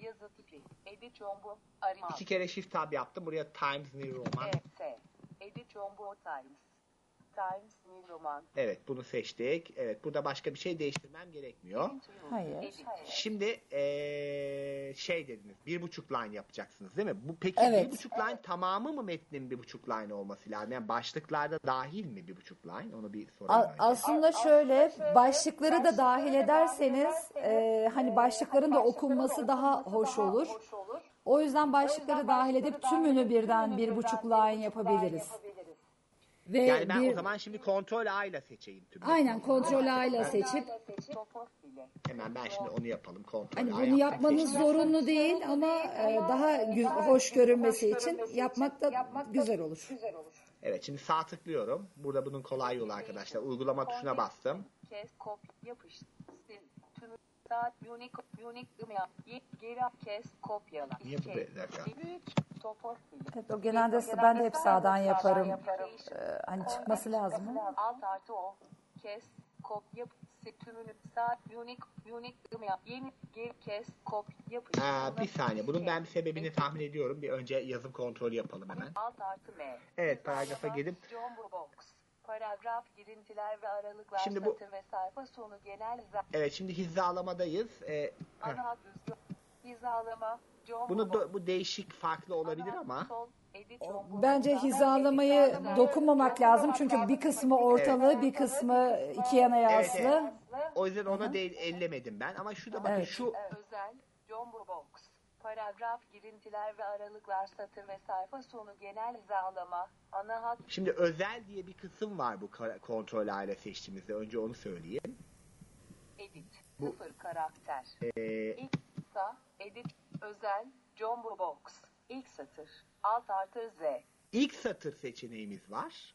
Yazı tipi. Edit Jumbo arama. İki kere Shift Tab yaptım. Buraya Times New Roman. E, Edit Jumbo Times. Times New Roman. Evet bunu seçtik. Evet burada başka bir şey değiştirmem gerekmiyor. Hayır. Şimdi eee, şey dediniz bir buçuk line yapacaksınız değil mi? Bu peki Evet. bir buçuk line tamamı mı metnin bir buçuk line olması lazım? Yani başlıklarda dahil mi bir buçuk line? Onu bir sorayım. A- aslında şöyle başlıkları da dahil ederseniz e, hani başlıkların da okunması daha hoş olur. O yüzden başlıkları dahil edip tümünü birden bir buçuk line yapabiliriz. Ve yani ben bir, o zaman şimdi kontrol A ile seçeyim tüm. aynen kontrol A ile seçip. Hemen ben şimdi onu yapalım. Kontrol hani bunu yapmanız zorunlu değil ama e, daha gü- hoş görünmesi için yapmak da güzel olur. Evet şimdi sağ tıklıyorum. Burada bunun kolay yolu arkadaşlar. Uygulama tuşuna bastım. Kes, kop, yapıştır. Sil. Tüm saat, unique, unique, yap. Ye- Geri kes, kopyala. Niye bu bir dakika? Evet, o genelde ben de hep sağdan yaparım. E, hani çıkması lazım. ama. Alt artı o. Kes, kop, yap. Sil. Tümünü saat, unique, unique, yap. Yeni, geri, kes, kop, yapıştır. Aa, bir saniye. Bunun ben bir sebebini tahmin ediyorum. Bir önce yazım kontrolü yapalım hemen. Alt artı M. Evet paragrafa girip. Paragraf, girintiler ve aralıklar, Şimdi bu- satır ve sayfa sonu genel evet şimdi hizalamadayız. Ee, ana. Hizalama, Bunu da, bu değişik farklı olabilir ama Bence hizalamayı dokunmamak lazım. Çünkü bir kısmı ortalı, bir kısmı iki yana yaslı. evet. o yüzden ona değil ellemedim ben ama şurada bakın Evet. şu Özel, jumbo box. Paragraf, girintiler ve aralıklar, satır ve sayfa sonu genel hizalama, ana hat şimdi özel diye bir kısım var bu kontrol aile seçtiğimizde. Önce onu söyleyeyim. edit, Bu- sıfır karakter. Ee, İlk sa, edit, özel, jumbo box. İlk satır, alt artı Z. ilk satır seçeneğimiz var.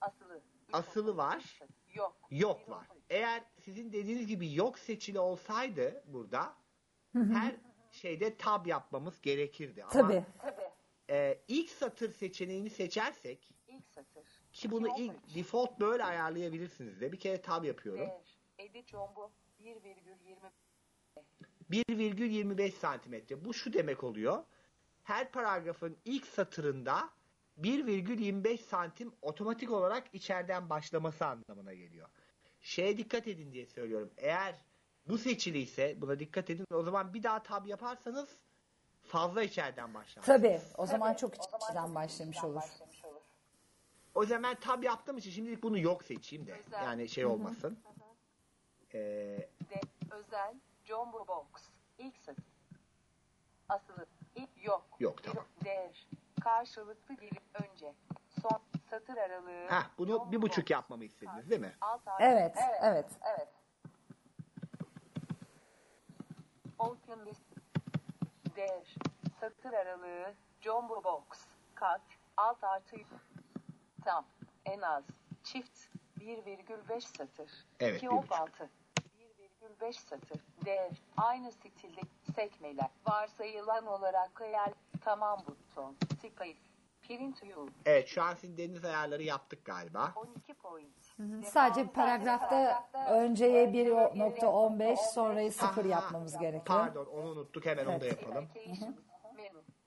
Asılı. Asılı var. Yok. Yok var. Eğer sizin dediğiniz gibi yok seçili olsaydı burada her şeyde tab yapmamız gerekirdi. Ama Tabii. e, ilk satır seçeneğini seçersek İlk satır. ki bunu ilk default böyle ayarlayabilirsiniz de bir kere tab yapıyorum. Edit jumbo 1,20 1,25 santimetre. Bu şu demek oluyor. Her paragrafın ilk satırında 1,25 santim otomatik olarak içeriden başlaması anlamına geliyor. Şeye dikkat edin diye söylüyorum. Eğer bu seçiliyse buna dikkat edin. O zaman bir daha tab yaparsanız fazla içeriden başlar. Tabii. O zaman çok içten başlamış olur. O yüzden ben tab yaptığım için şimdilik bunu yok seçeyim de. Güzel. Yani şey olmasın. Ee, de özel Jumbo Box. İlk satır. Asılı. İlk yok. Yok tamam. Değer. Karşılıklı geri önce. Son satır aralığı. Ha bunu Jumbo bir buçuk box. yapmamı istediniz değil mi? Alt. Evet, evet, evet. Evet. Open list. Değer. Satır aralığı. Jumbo Box. Kat. Alt artı. Tam. En az. Çift. 1,5 satır. Evet. 2 ok 6. 35 satır. Dev, aynı stilde, sekmeler, varsayılan olarak ayar, tamam buton, space, print you. Evet şu an sizin dediğiniz ayarları yaptık galiba. 12 point. Hı hı. Sadece bir paragrafta önceye 1.15 sonrayı 0 yapmamız gerekiyor. Pardon onu unuttuk hemen evet. onu da yapalım. Hı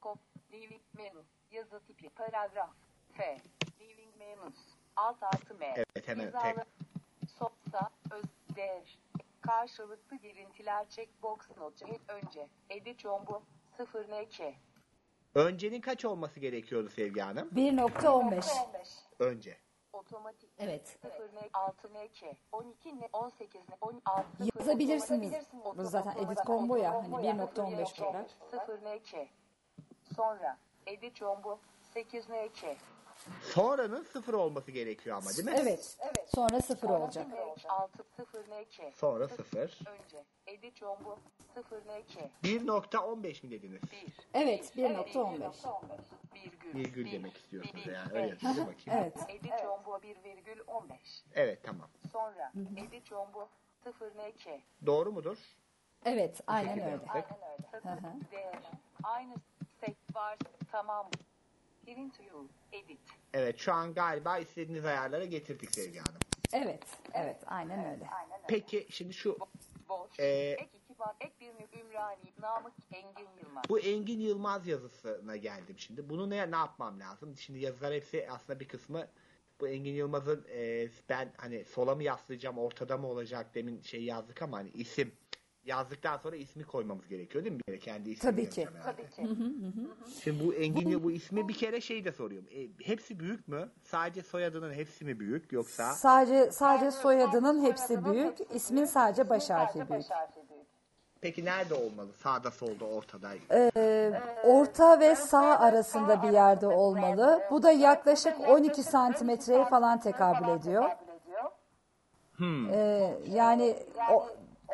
kop, living menü, yazı tipi, paragraf, f, living menus, alt artı m. Evet hemen tek. Sopsa, öz, değer, Karşılıklı girintiler checkbox notu. Önce. Edit jumbo. 0 NK. Öncenin kaç olması gerekiyordu Sevgi Hanım? 1.15. Önce. Otomatik. Evet. 0 N 6 NK. 12 ne 18 ne 16 Yazabilirsiniz. Bu zaten edit combo ya, hani 1.15 olarak. 0 NK. Sonra edit jumbo 8 NK. Sonranın sıfır olması gerekiyor ama değil mi? Evet. Sonra sıfır olacak. 6 0 NK. Sonra sıfır. Önce edit jumbo 0 NK 1.15 mi dediniz? 1 Evet 1.15. virgül Virgül bir, demek istiyorsunuz bir, yani. Öyle beş. yapayım bakayım. Evet. Edit Jumbo 1,15 Evet tamam. Sonra Edit Jumbo 0 NK Doğru mudur? Evet aynen şekilde öyle. yaptık. Satır değer aynı set var tamam Evet şu an galiba istediğiniz ayarlara getirdik Sevgi Hanım. Evet. Evet aynen öyle. Peki şimdi şu boş Ee, ek iki var ek bir Ümrani Namık Engin Yılmaz bu Engin Yılmaz yazısına geldim şimdi. Bunu ne ne yapmam lazım? Şimdi yazılar hepsi aslında bir kısmı bu Engin Yılmaz'ın e, ben hani sola mı yaslayacağım ortada mı olacak demin şey yazdık ama hani isim yazdıktan sonra ismi koymamız gerekiyor değil mi? Bir kere kendi ismini Tabii ki. herhalde. Tabii ki Şimdi bu Engin bu ismi bir kere şey de soruyorum. E, hepsi büyük mü? Sadece soyadının hepsi mi büyük yoksa? Sadece sadece soyadının hepsi büyük, ismin sadece baş harfi büyük. Peki nerede olmalı? Sağda solda ortada. Orta ve sağ arasında bir yerde olmalı. Bu da yaklaşık 12 santimetreye falan tekabül ediyor. Ee, yani o,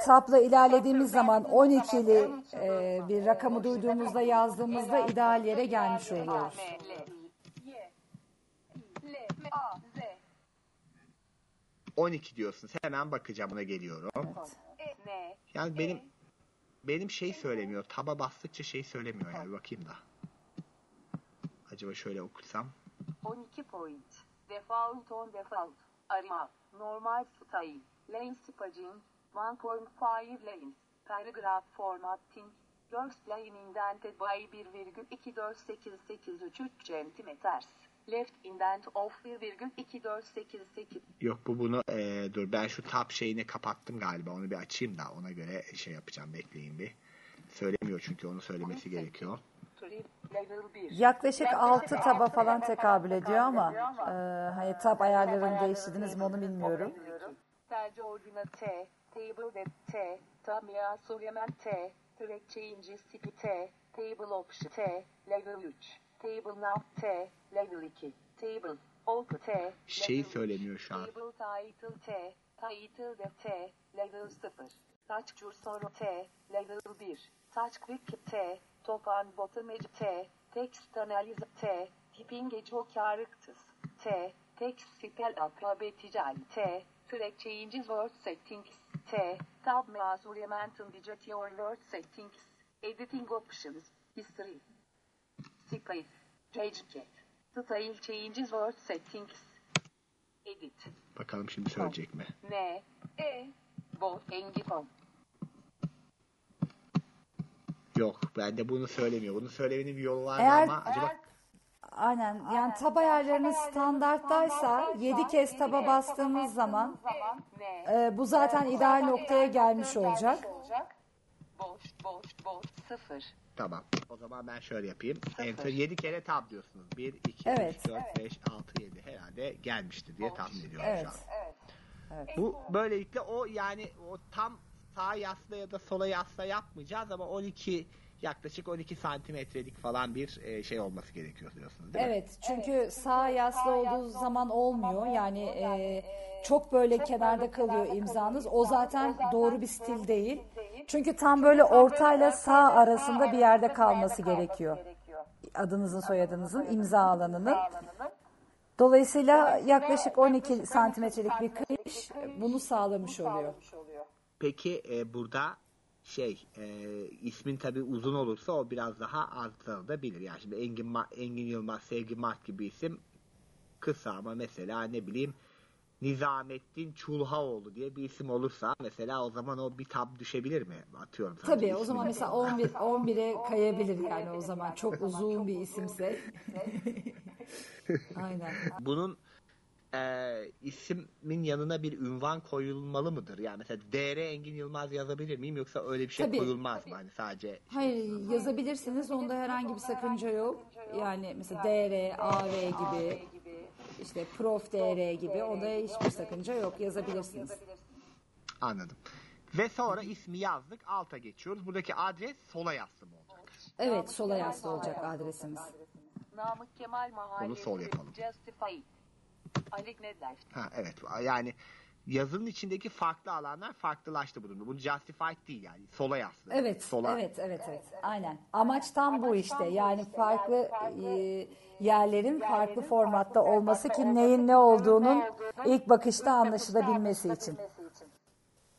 tabla ilerlediğimiz zaman 12'li e, bir rakamı duyduğumuzda yazdığımızda ideal yere gelmiş oluyoruz. M L Y L M A Z 12 diyorsunuz. Hemen bakacağım buna geliyorum. E N Yani benim benim şey söylemiyor. Taba bastıkça şey söylemiyor yani. Bakayım da. Acaba şöyle okusam. 12 point. Default on default. Arama. Normal style. Lane spacing. 1.5 lanes. Paragraph formatting. First line indented by 1,24883 centimeters. Left indent of 1,24888. Yok bu bunu eee, dur ben şu tab şeyini kapattım galiba. Onu bir açayım da ona göre şey yapacağım. Bekleyin bir. Söylemiyor çünkü onu söylemesi gerekiyor. Trim level 1. Yaklaşık 6 taba falan tekabül ediyor ama e, hani tab ayarlarını değiştirdiniz mi onu bilmiyorum. Tercih orijinal T, table de T, Tamiya Suriyemen T, track changes tipi T, table option T, level 3, table now T, level 2, table, open T, Şeyi söylemiyor şu an. Table title T, title de T, level 0, touch cursor T, level 1, touch quick T, top and bottom edge T, text analize T, typing edge characters T, text spell alphabetical T, track changes word settings T, tab measurement digit your word settings, editing options, history, space, page get, style changes word settings, edit, Bakalım şimdi söyleyecek mi? N, E, bot, engifon. Yok ben de bunu söylemiyor. Bunu söylemenin bir yolu var mı Eğer- ama acaba Aynen. Yani tab ayarlarınız standarttaysa 7 kez taba bastığımız zaman N, e, bu zaten ideal noktaya gelmiş olacak. Boş, boş, boş, sıfır. tamam. O zaman ben şöyle yapayım. Enter 7 kere tab diyorsunuz. 1, 2, Evet. 3, 4, 5, 6, 7 herhalde gelmişti diye tahmin ediyorum Evet. şu an. Bu böylelikle o yani o tam sağ yasla ya da sola yasla yapmayacağız ama 12 yaklaşık 12 santimetrelik falan bir e, şey olması gerekiyor diyorsunuz değil mi? Evet. Çünkü sağ yaslı olduğu zaman olmuyor. Yani e, çok böyle kenarda kalıyor imzanız. O zaten doğru bir stil değil. Çünkü tam böyle ortayla sağ arasında bir yerde kalması gerekiyor. Adınızın soyadınızın imza alanının. Dolayısıyla yaklaşık 12 santimetrelik bir kayış bunu sağlamış oluyor. Peki e, burada şey e, ismin tabi uzun olursa o biraz daha azalabilir. Yani şimdi Engin, Ma- Engin Yılmaz, Sevgi Mart gibi isim kısa ama mesela ne bileyim Nizamettin Çulhaoğlu diye bir isim olursa mesela o zaman o bir tab düşebilir mi? Atıyorum. Tabii o zaman mesela 11 11'e kayabilir yani o zaman çok uzun bir isimse. Aynen. Bunun e, ismin yanına bir ünvan koyulmalı mıdır? Yani mesela DR Engin Yılmaz yazabilir miyim yoksa öyle bir şey Tabii. koyulmaz mı? Hani sadece Hayır yazabilirsiniz onda herhangi bir sakınca yok. Yani mesela DR, AV gibi işte Prof DR gibi onda hiçbir sakınca yok yazabilirsiniz. Anladım. Ve sonra ismi yazdık. Alta geçiyoruz. Buradaki adres sola yaslı mı olacak? Evet sola yaslı olacak adresimiz. Namık Kemal Mahallesi. Onu sol yapalım. Justify. Ali Nedler. Ha evet. Yani yazının içindeki farklı alanlar farklılaştı bu durumda. Bu justified değil yani. Sola yazdı. Evet, Sola. evet, evet, evet. Aynen. Amaç tam bu işte. Yani farklı e, yerlerin farklı formatta olması ki neyin ne olduğunun ilk bakışta anlaşılabilmesi için.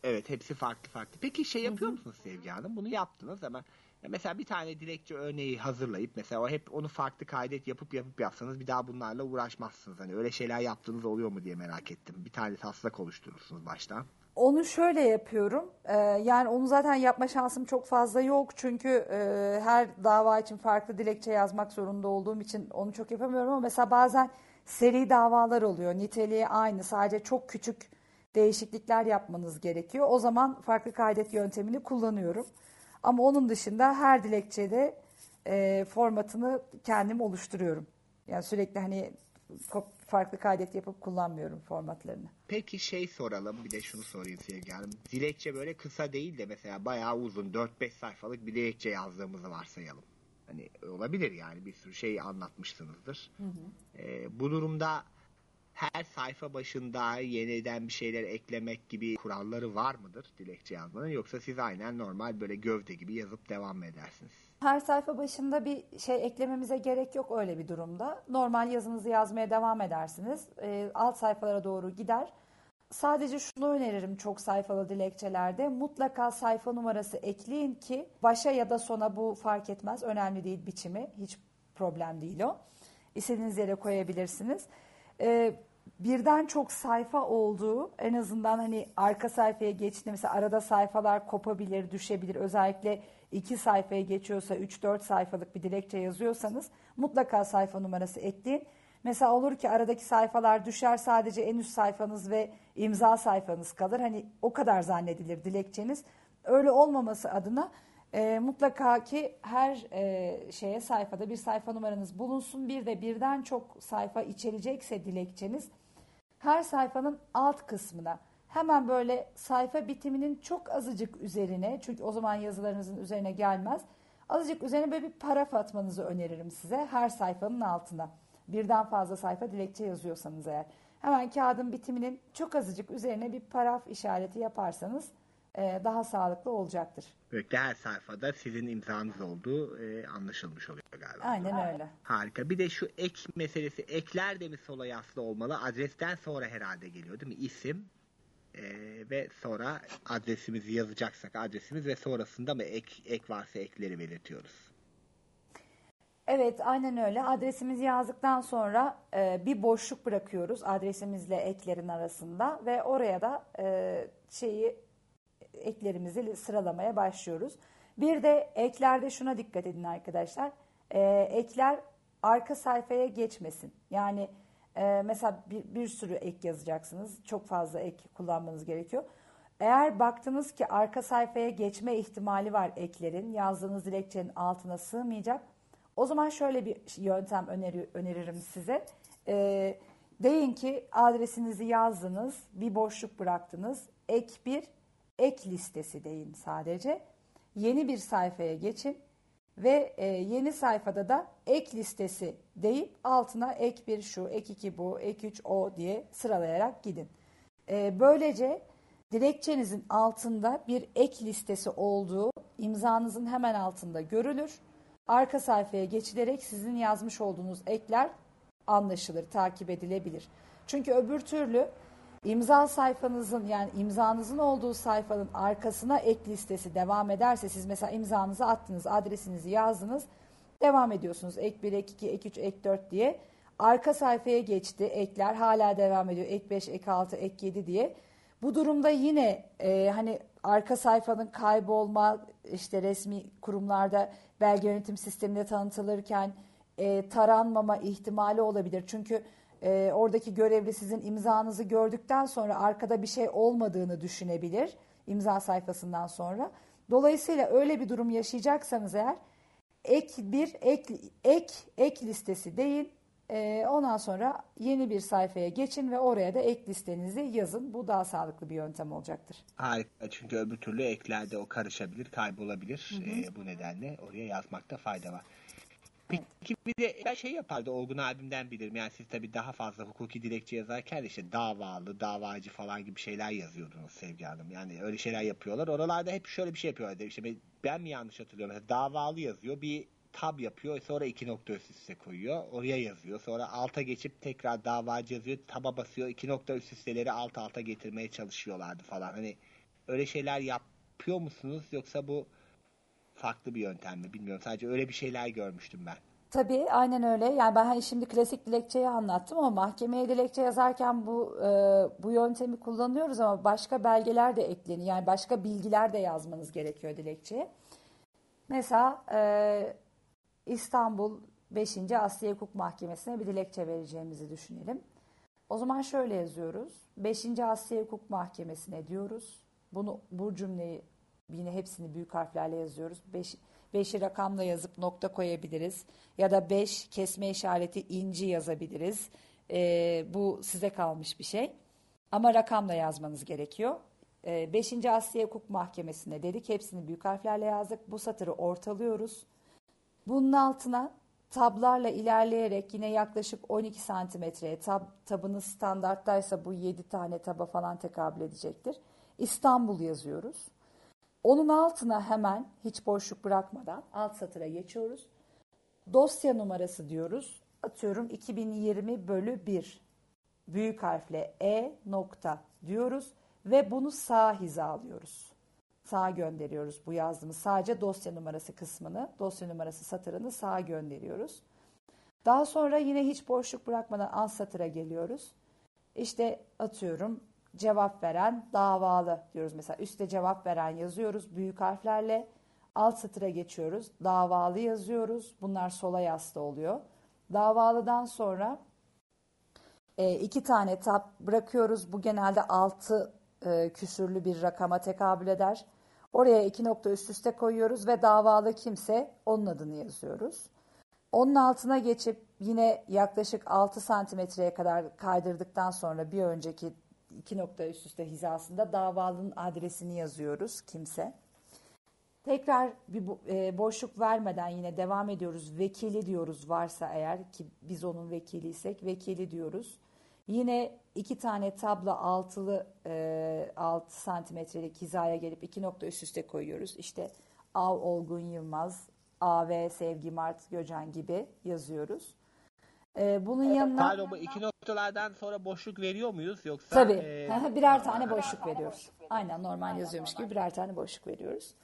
Evet hepsi farklı farklı. Peki şey yapıyor musunuz Sevgi Hanım? Bunu yaptınız ama mesela bir tane dilekçe örneği hazırlayıp mesela hep onu farklı kaydet yapıp yapıp yapsanız bir daha bunlarla uğraşmazsınız. Hani öyle şeyler yaptığınız oluyor mu diye merak ettim. Bir tane taslak oluşturursunuz baştan. Onu şöyle yapıyorum. Ee, yani onu zaten yapma şansım çok fazla yok. Çünkü e, her dava için farklı dilekçe yazmak zorunda olduğum için onu çok yapamıyorum ama mesela bazen seri davalar oluyor. Niteliği aynı. Sadece çok küçük değişiklikler yapmanız gerekiyor. O zaman farklı kaydet yöntemini kullanıyorum. Ama onun dışında her dilekçede e, formatını kendim oluşturuyorum. Yani sürekli hani farklı kaydet yapıp kullanmıyorum formatlarını. Peki şey soralım bir de şunu sorayım Sevgi Hanım. Dilekçe böyle kısa değil de mesela bayağı uzun 4-5 sayfalık bir dilekçe yazdığımızı varsayalım. Hani olabilir yani bir sürü şey anlatmışsınızdır. Ee, bu durumda her sayfa başında yeniden bir şeyler eklemek gibi kuralları var mıdır dilekçe yazmanın yoksa siz aynen normal böyle gövde gibi yazıp devam mı edersiniz? Her sayfa başında bir şey eklememize gerek yok öyle bir durumda. Normal yazınızı yazmaya devam edersiniz. Ee, alt sayfalara doğru gider. Sadece şunu öneririm çok sayfalı dilekçelerde. Mutlaka sayfa numarası ekleyin ki başa ya da sona bu fark etmez. Önemli değil biçimi. Hiç problem değil o. İstediğiniz yere koyabilirsiniz. Ee, birden çok sayfa olduğu en azından hani arka sayfaya geçtiğinde mesela arada sayfalar kopabilir, düşebilir. Özellikle iki sayfaya geçiyorsa 3-4 sayfalık bir dilekçe yazıyorsanız mutlaka sayfa numarası ekleyin. Mesela olur ki aradaki sayfalar düşer sadece en üst sayfanız ve imza sayfanız kalır. Hani o kadar zannedilir dilekçeniz. Öyle olmaması adına e, mutlaka ki her e, şeye sayfada bir sayfa numaranız bulunsun. Bir de birden çok sayfa içerecekse dilekçeniz her sayfanın alt kısmına hemen böyle sayfa bitiminin çok azıcık üzerine çünkü o zaman yazılarınızın üzerine gelmez. Azıcık üzerine böyle bir paraf atmanızı öneririm size her sayfanın altına. Birden fazla sayfa dilekçe yazıyorsanız eğer. Hemen kağıdın bitiminin çok azıcık üzerine bir paraf işareti yaparsanız daha sağlıklı olacaktır. Böylelikle her sayfada sizin imzanız olduğu e, anlaşılmış oluyor galiba. Aynen öyle. Harika. Bir de şu ek meselesi. Ekler de mi sola yaslı olmalı? Adresten sonra herhalde geliyor değil mi? İsim e, ve sonra adresimizi yazacaksak adresimiz ve sonrasında mı ek, ek varsa ekleri belirtiyoruz. Evet aynen öyle. Adresimizi yazdıktan sonra e, bir boşluk bırakıyoruz adresimizle eklerin arasında ve oraya da e, şeyi eklerimizi sıralamaya başlıyoruz. Bir de eklerde şuna dikkat edin arkadaşlar. E, ekler arka sayfaya geçmesin. Yani e, mesela bir, bir sürü ek yazacaksınız. Çok fazla ek kullanmanız gerekiyor. Eğer baktınız ki arka sayfaya geçme ihtimali var eklerin, yazdığınız dilekçenin altına sığmayacak. O zaman şöyle bir yöntem öneri, öneririm size. E, deyin ki adresinizi yazdınız, bir boşluk bıraktınız. Ek bir, ek listesi deyin sadece. Yeni bir sayfaya geçin ve e, yeni sayfada da ek listesi deyip altına ek bir şu, ek iki bu, ek üç o diye sıralayarak gidin. E, böylece dilekçenizin altında bir ek listesi olduğu imzanızın hemen altında görülür. Arka sayfaya geçilerek sizin yazmış olduğunuz ekler anlaşılır, takip edilebilir. Çünkü öbür türlü imza sayfanızın yani imzanızın olduğu sayfanın arkasına ek listesi devam ederse siz mesela imzanızı attınız, adresinizi yazdınız, devam ediyorsunuz. Ek 1, ek 2, ek 3, ek 4 diye. Arka sayfaya geçti ekler hala devam ediyor. Ek 5, ek 6, ek 7 diye. Bu durumda yine e, hani arka sayfanın kaybolma işte resmi kurumlarda belge yönetim sisteminde tanıtılırken e, taranmama ihtimali olabilir. Çünkü e, oradaki görevli sizin imzanızı gördükten sonra arkada bir şey olmadığını düşünebilir imza sayfasından sonra. Dolayısıyla öyle bir durum yaşayacaksanız eğer ek bir ek ek ek listesi değil e, ondan sonra yeni bir sayfaya geçin ve oraya da ek listenizi yazın. Bu daha sağlıklı bir yöntem olacaktır. Harika çünkü öbür türlü eklerde o karışabilir, kaybolabilir. Ee, bu nedenle oraya yazmakta fayda var. Peki bir de ben şey yapardı Olgun abimden bilirim. Yani siz tabii daha fazla hukuki dilekçe yazarken işte davalı, davacı falan gibi şeyler yazıyordunuz Sevgi Hanım. Yani öyle şeyler yapıyorlar. Oralarda hep şöyle bir şey yapıyorlar. İşte ben mi yanlış hatırlıyorum? Mesela davalı yazıyor. Bir tab yapıyor. Sonra iki nokta üst üste koyuyor. Oraya yazıyor. Sonra alta geçip tekrar davacı yazıyor. Taba basıyor. iki nokta üst üsteleri alt alta getirmeye çalışıyorlardı falan. Hani öyle şeyler yapıyor musunuz? Yoksa bu farklı bir yöntem mi bilmiyorum. Sadece öyle bir şeyler görmüştüm ben. Tabii aynen öyle. Yani ben hani şimdi klasik dilekçeyi anlattım ama mahkemeye dilekçe yazarken bu e, bu yöntemi kullanıyoruz ama başka belgeler de ekleniyor. Yani başka bilgiler de yazmanız gerekiyor dilekçeye. Mesela e, İstanbul 5. Asya Hukuk Mahkemesi'ne bir dilekçe vereceğimizi düşünelim. O zaman şöyle yazıyoruz. 5. Asya Hukuk Mahkemesi'ne diyoruz. Bunu bu cümleyi yine hepsini büyük harflerle yazıyoruz. 5 5'i rakamla yazıp nokta koyabiliriz. Ya da 5 kesme işareti inci yazabiliriz. Ee, bu size kalmış bir şey. Ama rakamla yazmanız gerekiyor. 5. Ee, Asya Hukuk Mahkemesi'ne dedik. Hepsini büyük harflerle yazdık. Bu satırı ortalıyoruz. Bunun altına tablarla ilerleyerek yine yaklaşık 12 santimetreye tab, tabınız standarttaysa bu 7 tane taba falan tekabül edecektir. İstanbul yazıyoruz. Onun altına hemen hiç boşluk bırakmadan alt satıra geçiyoruz. Dosya numarası diyoruz. Atıyorum 2020 bölü 1. Büyük harfle E nokta diyoruz ve bunu sağ hizalıyoruz. Sağa gönderiyoruz bu yazdığımız sadece dosya numarası kısmını, dosya numarası satırını sağa gönderiyoruz. Daha sonra yine hiç boşluk bırakmadan alt satıra geliyoruz. İşte atıyorum cevap veren davalı diyoruz. Mesela üstte cevap veren yazıyoruz büyük harflerle. Alt satıra geçiyoruz. Davalı yazıyoruz. Bunlar sola yasta oluyor. Davalıdan sonra e, iki tane tab bırakıyoruz. Bu genelde altı e, küsürlü bir rakama tekabül eder. Oraya iki nokta üst üste koyuyoruz ve davalı kimse onun adını yazıyoruz. Onun altına geçip yine yaklaşık 6 santimetreye kadar kaydırdıktan sonra bir önceki iki nokta üst üste hizasında davalının adresini yazıyoruz kimse. Tekrar bir e, boşluk vermeden yine devam ediyoruz. Vekili diyoruz varsa eğer ki biz onun vekiliysek vekili diyoruz. Yine iki tane tabla altılı e, 6 santimetrelik hizaya gelip iki nokta üst üste koyuyoruz. İşte Av Olgun Yılmaz, AV Sevgi Mart Göcan gibi yazıyoruz. Ee, bunun yanına... Pardon bu iki noktalardan sonra boşluk veriyor muyuz yoksa? Tabii. E... birer tane boşluk veriyoruz. Aynen normal yazıyormuş gibi birer tane boşluk veriyoruz.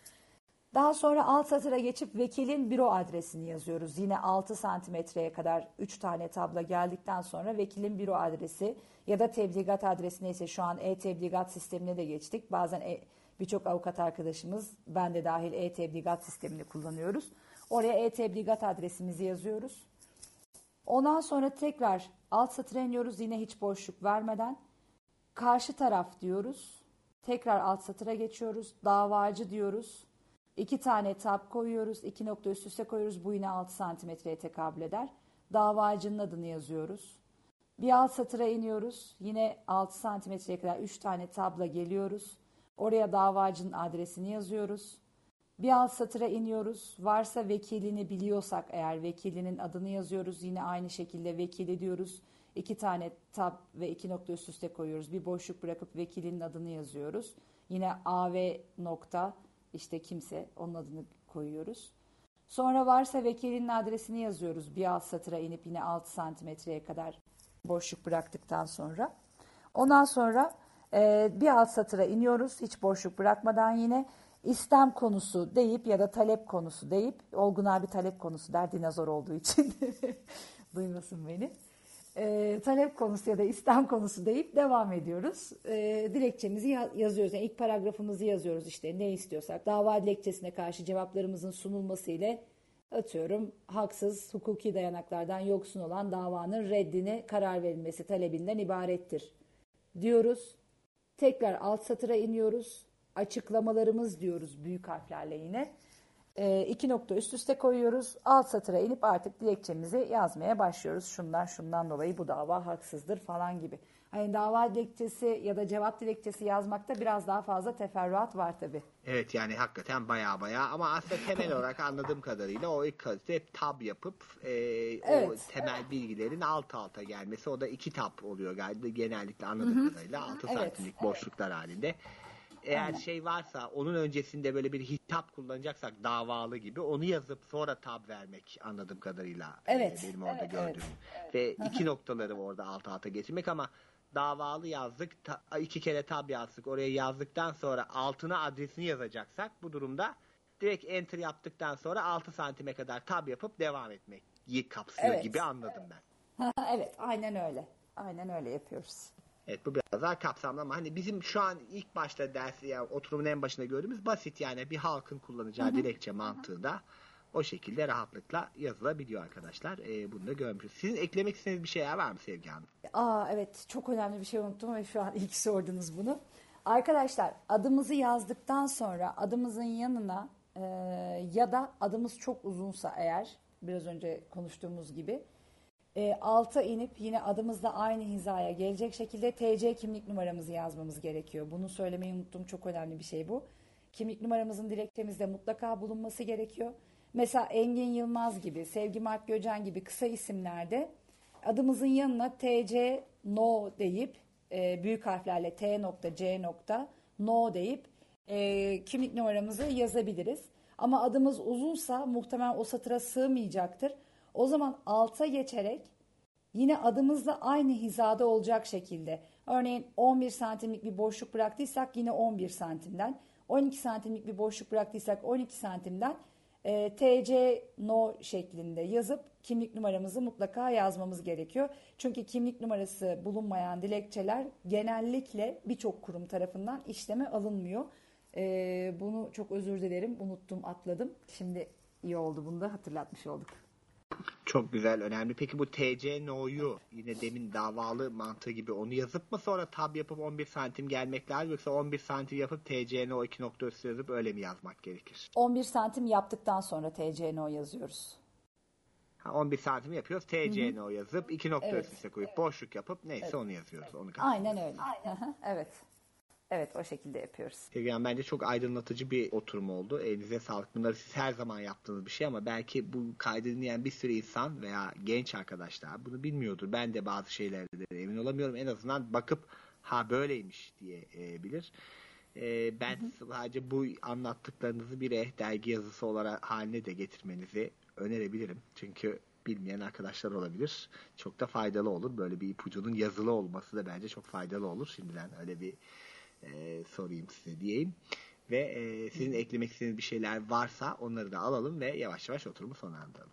Daha sonra alt satıra geçip vekilin büro adresini yazıyoruz. Yine 6 santimetreye kadar 3 tane tabla geldikten sonra vekilin büro adresi ya da tebligat adresi neyse şu an e-tebligat sistemine de geçtik. Bazen e, birçok avukat arkadaşımız ben de dahil e-tebligat sistemini kullanıyoruz. Oraya e-tebligat adresimizi yazıyoruz. Ondan sonra tekrar alt satıra iniyoruz yine hiç boşluk vermeden. Karşı taraf diyoruz. Tekrar alt satıra geçiyoruz. Davacı diyoruz. İki tane tab koyuyoruz. iki nokta üst üste koyuyoruz. Bu yine 6 santimetreye tekabül eder. Davacının adını yazıyoruz. Bir alt satıra iniyoruz. Yine 6 santimetreye kadar 3 tane tabla geliyoruz. Oraya davacının adresini yazıyoruz. Bir alt satıra iniyoruz. Varsa vekilini biliyorsak eğer vekilinin adını yazıyoruz. Yine aynı şekilde vekili diyoruz. İki tane tab ve iki nokta üst üste koyuyoruz. Bir boşluk bırakıp vekilinin adını yazıyoruz. Yine AV nokta işte kimse onun adını koyuyoruz. Sonra varsa vekilinin adresini yazıyoruz. Bir alt satıra inip yine 6 santimetreye kadar boşluk bıraktıktan sonra. Ondan sonra e, bir alt satıra iniyoruz. Hiç boşluk bırakmadan yine istem konusu deyip ya da talep konusu deyip Olgun abi talep konusu der dinozor olduğu için duymasın beni. E, talep konusu ya da istem konusu deyip devam ediyoruz. E, dilekçemizi yazıyoruz. Yani ilk paragrafımızı yazıyoruz işte ne istiyorsak. Dava dilekçesine karşı cevaplarımızın sunulması ile atıyorum haksız hukuki dayanaklardan yoksun olan davanın reddine karar verilmesi talebinden ibarettir diyoruz. Tekrar alt satıra iniyoruz açıklamalarımız diyoruz büyük harflerle yine. E, iki nokta üst üste koyuyoruz. Alt satıra inip artık dilekçemizi yazmaya başlıyoruz. Şundan şundan dolayı bu dava haksızdır falan gibi. Hani dava dilekçesi ya da cevap dilekçesi yazmakta biraz daha fazla teferruat var tabii. Evet yani hakikaten baya baya ama aslında temel olarak anladığım kadarıyla o ilk kazıda hep tab yapıp e, Evet. o temel bilgilerin alt alta gelmesi o da iki tab oluyor galiba genellikle anladığım kadarıyla 6 Evet. santimlik boşluklar halinde. Eğer şey varsa onun öncesinde böyle bir hitap kullanacaksak davalı gibi onu yazıp sonra tab vermek anladığım kadarıyla e, Evet. benim orada Evet, gördüğüm. Ve iki noktaları orada alt alta getirmek ama davalı yazdık ta- iki kere tab yazdık oraya yazdıktan sonra altına adresini yazacaksak bu durumda direkt enter yaptıktan sonra 6 santime kadar tab yapıp devam etmek kapsıyor Evet. gibi anladım ben. evet aynen öyle. Aynen öyle yapıyoruz. Evet bu biraz daha kapsamlı ama hani bizim şu an ilk başta ders ya oturumun en başında gördüğümüz basit yani bir halkın kullanacağı dilekçe mantığı da o şekilde rahatlıkla yazılabiliyor arkadaşlar. Ee, bunu da görmüşüz. Sizin eklemek istediğiniz bir şeyler var mı Sevgi Hanım? Aa evet çok önemli bir şey unuttum ve şu an ilk sordunuz bunu. Arkadaşlar adımızı yazdıktan sonra adımızın yanına e, ya da adımız çok uzunsa eğer biraz önce konuştuğumuz gibi e, alta inip yine adımızla aynı hizaya gelecek şekilde TC kimlik numaramızı yazmamız gerekiyor. Bunu söylemeyi unuttum çok önemli bir şey bu. Kimlik numaramızın dilekçemizde mutlaka bulunması gerekiyor. Mesela Engin Yılmaz gibi, Sevgi Mark Göcen gibi kısa isimlerde adımızın yanına TC no deyip e, büyük harflerle T nokta C nokta no deyip e, kimlik numaramızı yazabiliriz. Ama adımız uzunsa muhtemelen o satıra sığmayacaktır. O zaman alta geçerek yine adımızla aynı hizada olacak şekilde. Örneğin 11 santimlik bir boşluk bıraktıysak yine 11 santimden. 12 santimlik bir boşluk bıraktıysak 12 santimden e, TC no şeklinde yazıp kimlik numaramızı mutlaka yazmamız gerekiyor. Çünkü kimlik numarası bulunmayan dilekçeler genellikle birçok kurum tarafından işleme alınmıyor. E, bunu çok özür dilerim unuttum atladım. Şimdi iyi oldu bunu da hatırlatmış olduk. Çok güzel, önemli. Peki bu TC no'yu yine demin davalı mantığı gibi onu yazıp mı sonra tab yapıp 11 santim gelmek lazım yoksa 11 santim yapıp TC no 2 nokta üstü yazıp öyle mi yazmak gerekir? 11 santim yaptıktan sonra TC no yazıyoruz. Ha, 11 santim yapıyoruz. TC no yazıp 2 nokta Evet. üst üste koyup boşluk yapıp neyse onu yazıyoruz. Onu Aynen öyle. Hı, evet. Evet o şekilde yapıyoruz. Hanım, bence çok aydınlatıcı bir oturum oldu. Elinize sağlık. Bunları siz her zaman yaptığınız bir şey ama belki bu kaydı dinleyen bir sürü insan veya genç arkadaşlar bunu bilmiyordur. Ben de bazı şeylerde de emin olamıyorum. En azından bakıp ha böyleymiş diye e, bilir. E, ben sadece bu anlattıklarınızı bir eh dergi yazısı olarak haline de getirmenizi önerebilirim. Çünkü bilmeyen arkadaşlar olabilir. Çok da faydalı olur. Böyle bir ipucunun yazılı olması da bence çok faydalı olur. Şimdiden öyle bir e, sorayım size diyeyim. Ve e, sizin eklemek istediğiniz bir şeyler varsa onları da alalım ve yavaş yavaş oturumu sonlandıralım.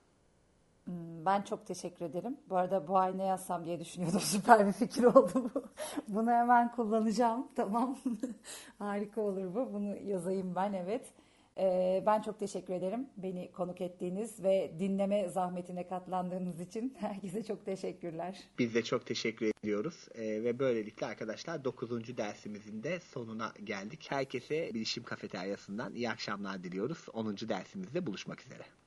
Ben çok teşekkür ederim. Bu arada bu ay ne yazsam diye düşünüyordum. Süper bir fikir oldu bu. Bunu hemen kullanacağım. Tamam. Harika olur bu. Bunu yazayım ben evet. Ee, ben çok teşekkür ederim. Beni konuk ettiğiniz ve dinleme zahmetine katlandığınız için herkese çok teşekkürler. Biz de çok teşekkür ediyoruz. E, ve böylelikle arkadaşlar 9. dersimizin de sonuna geldik. Herkese Bilişim Kafeteryası'ndan iyi akşamlar diliyoruz. 10. dersimizde buluşmak üzere.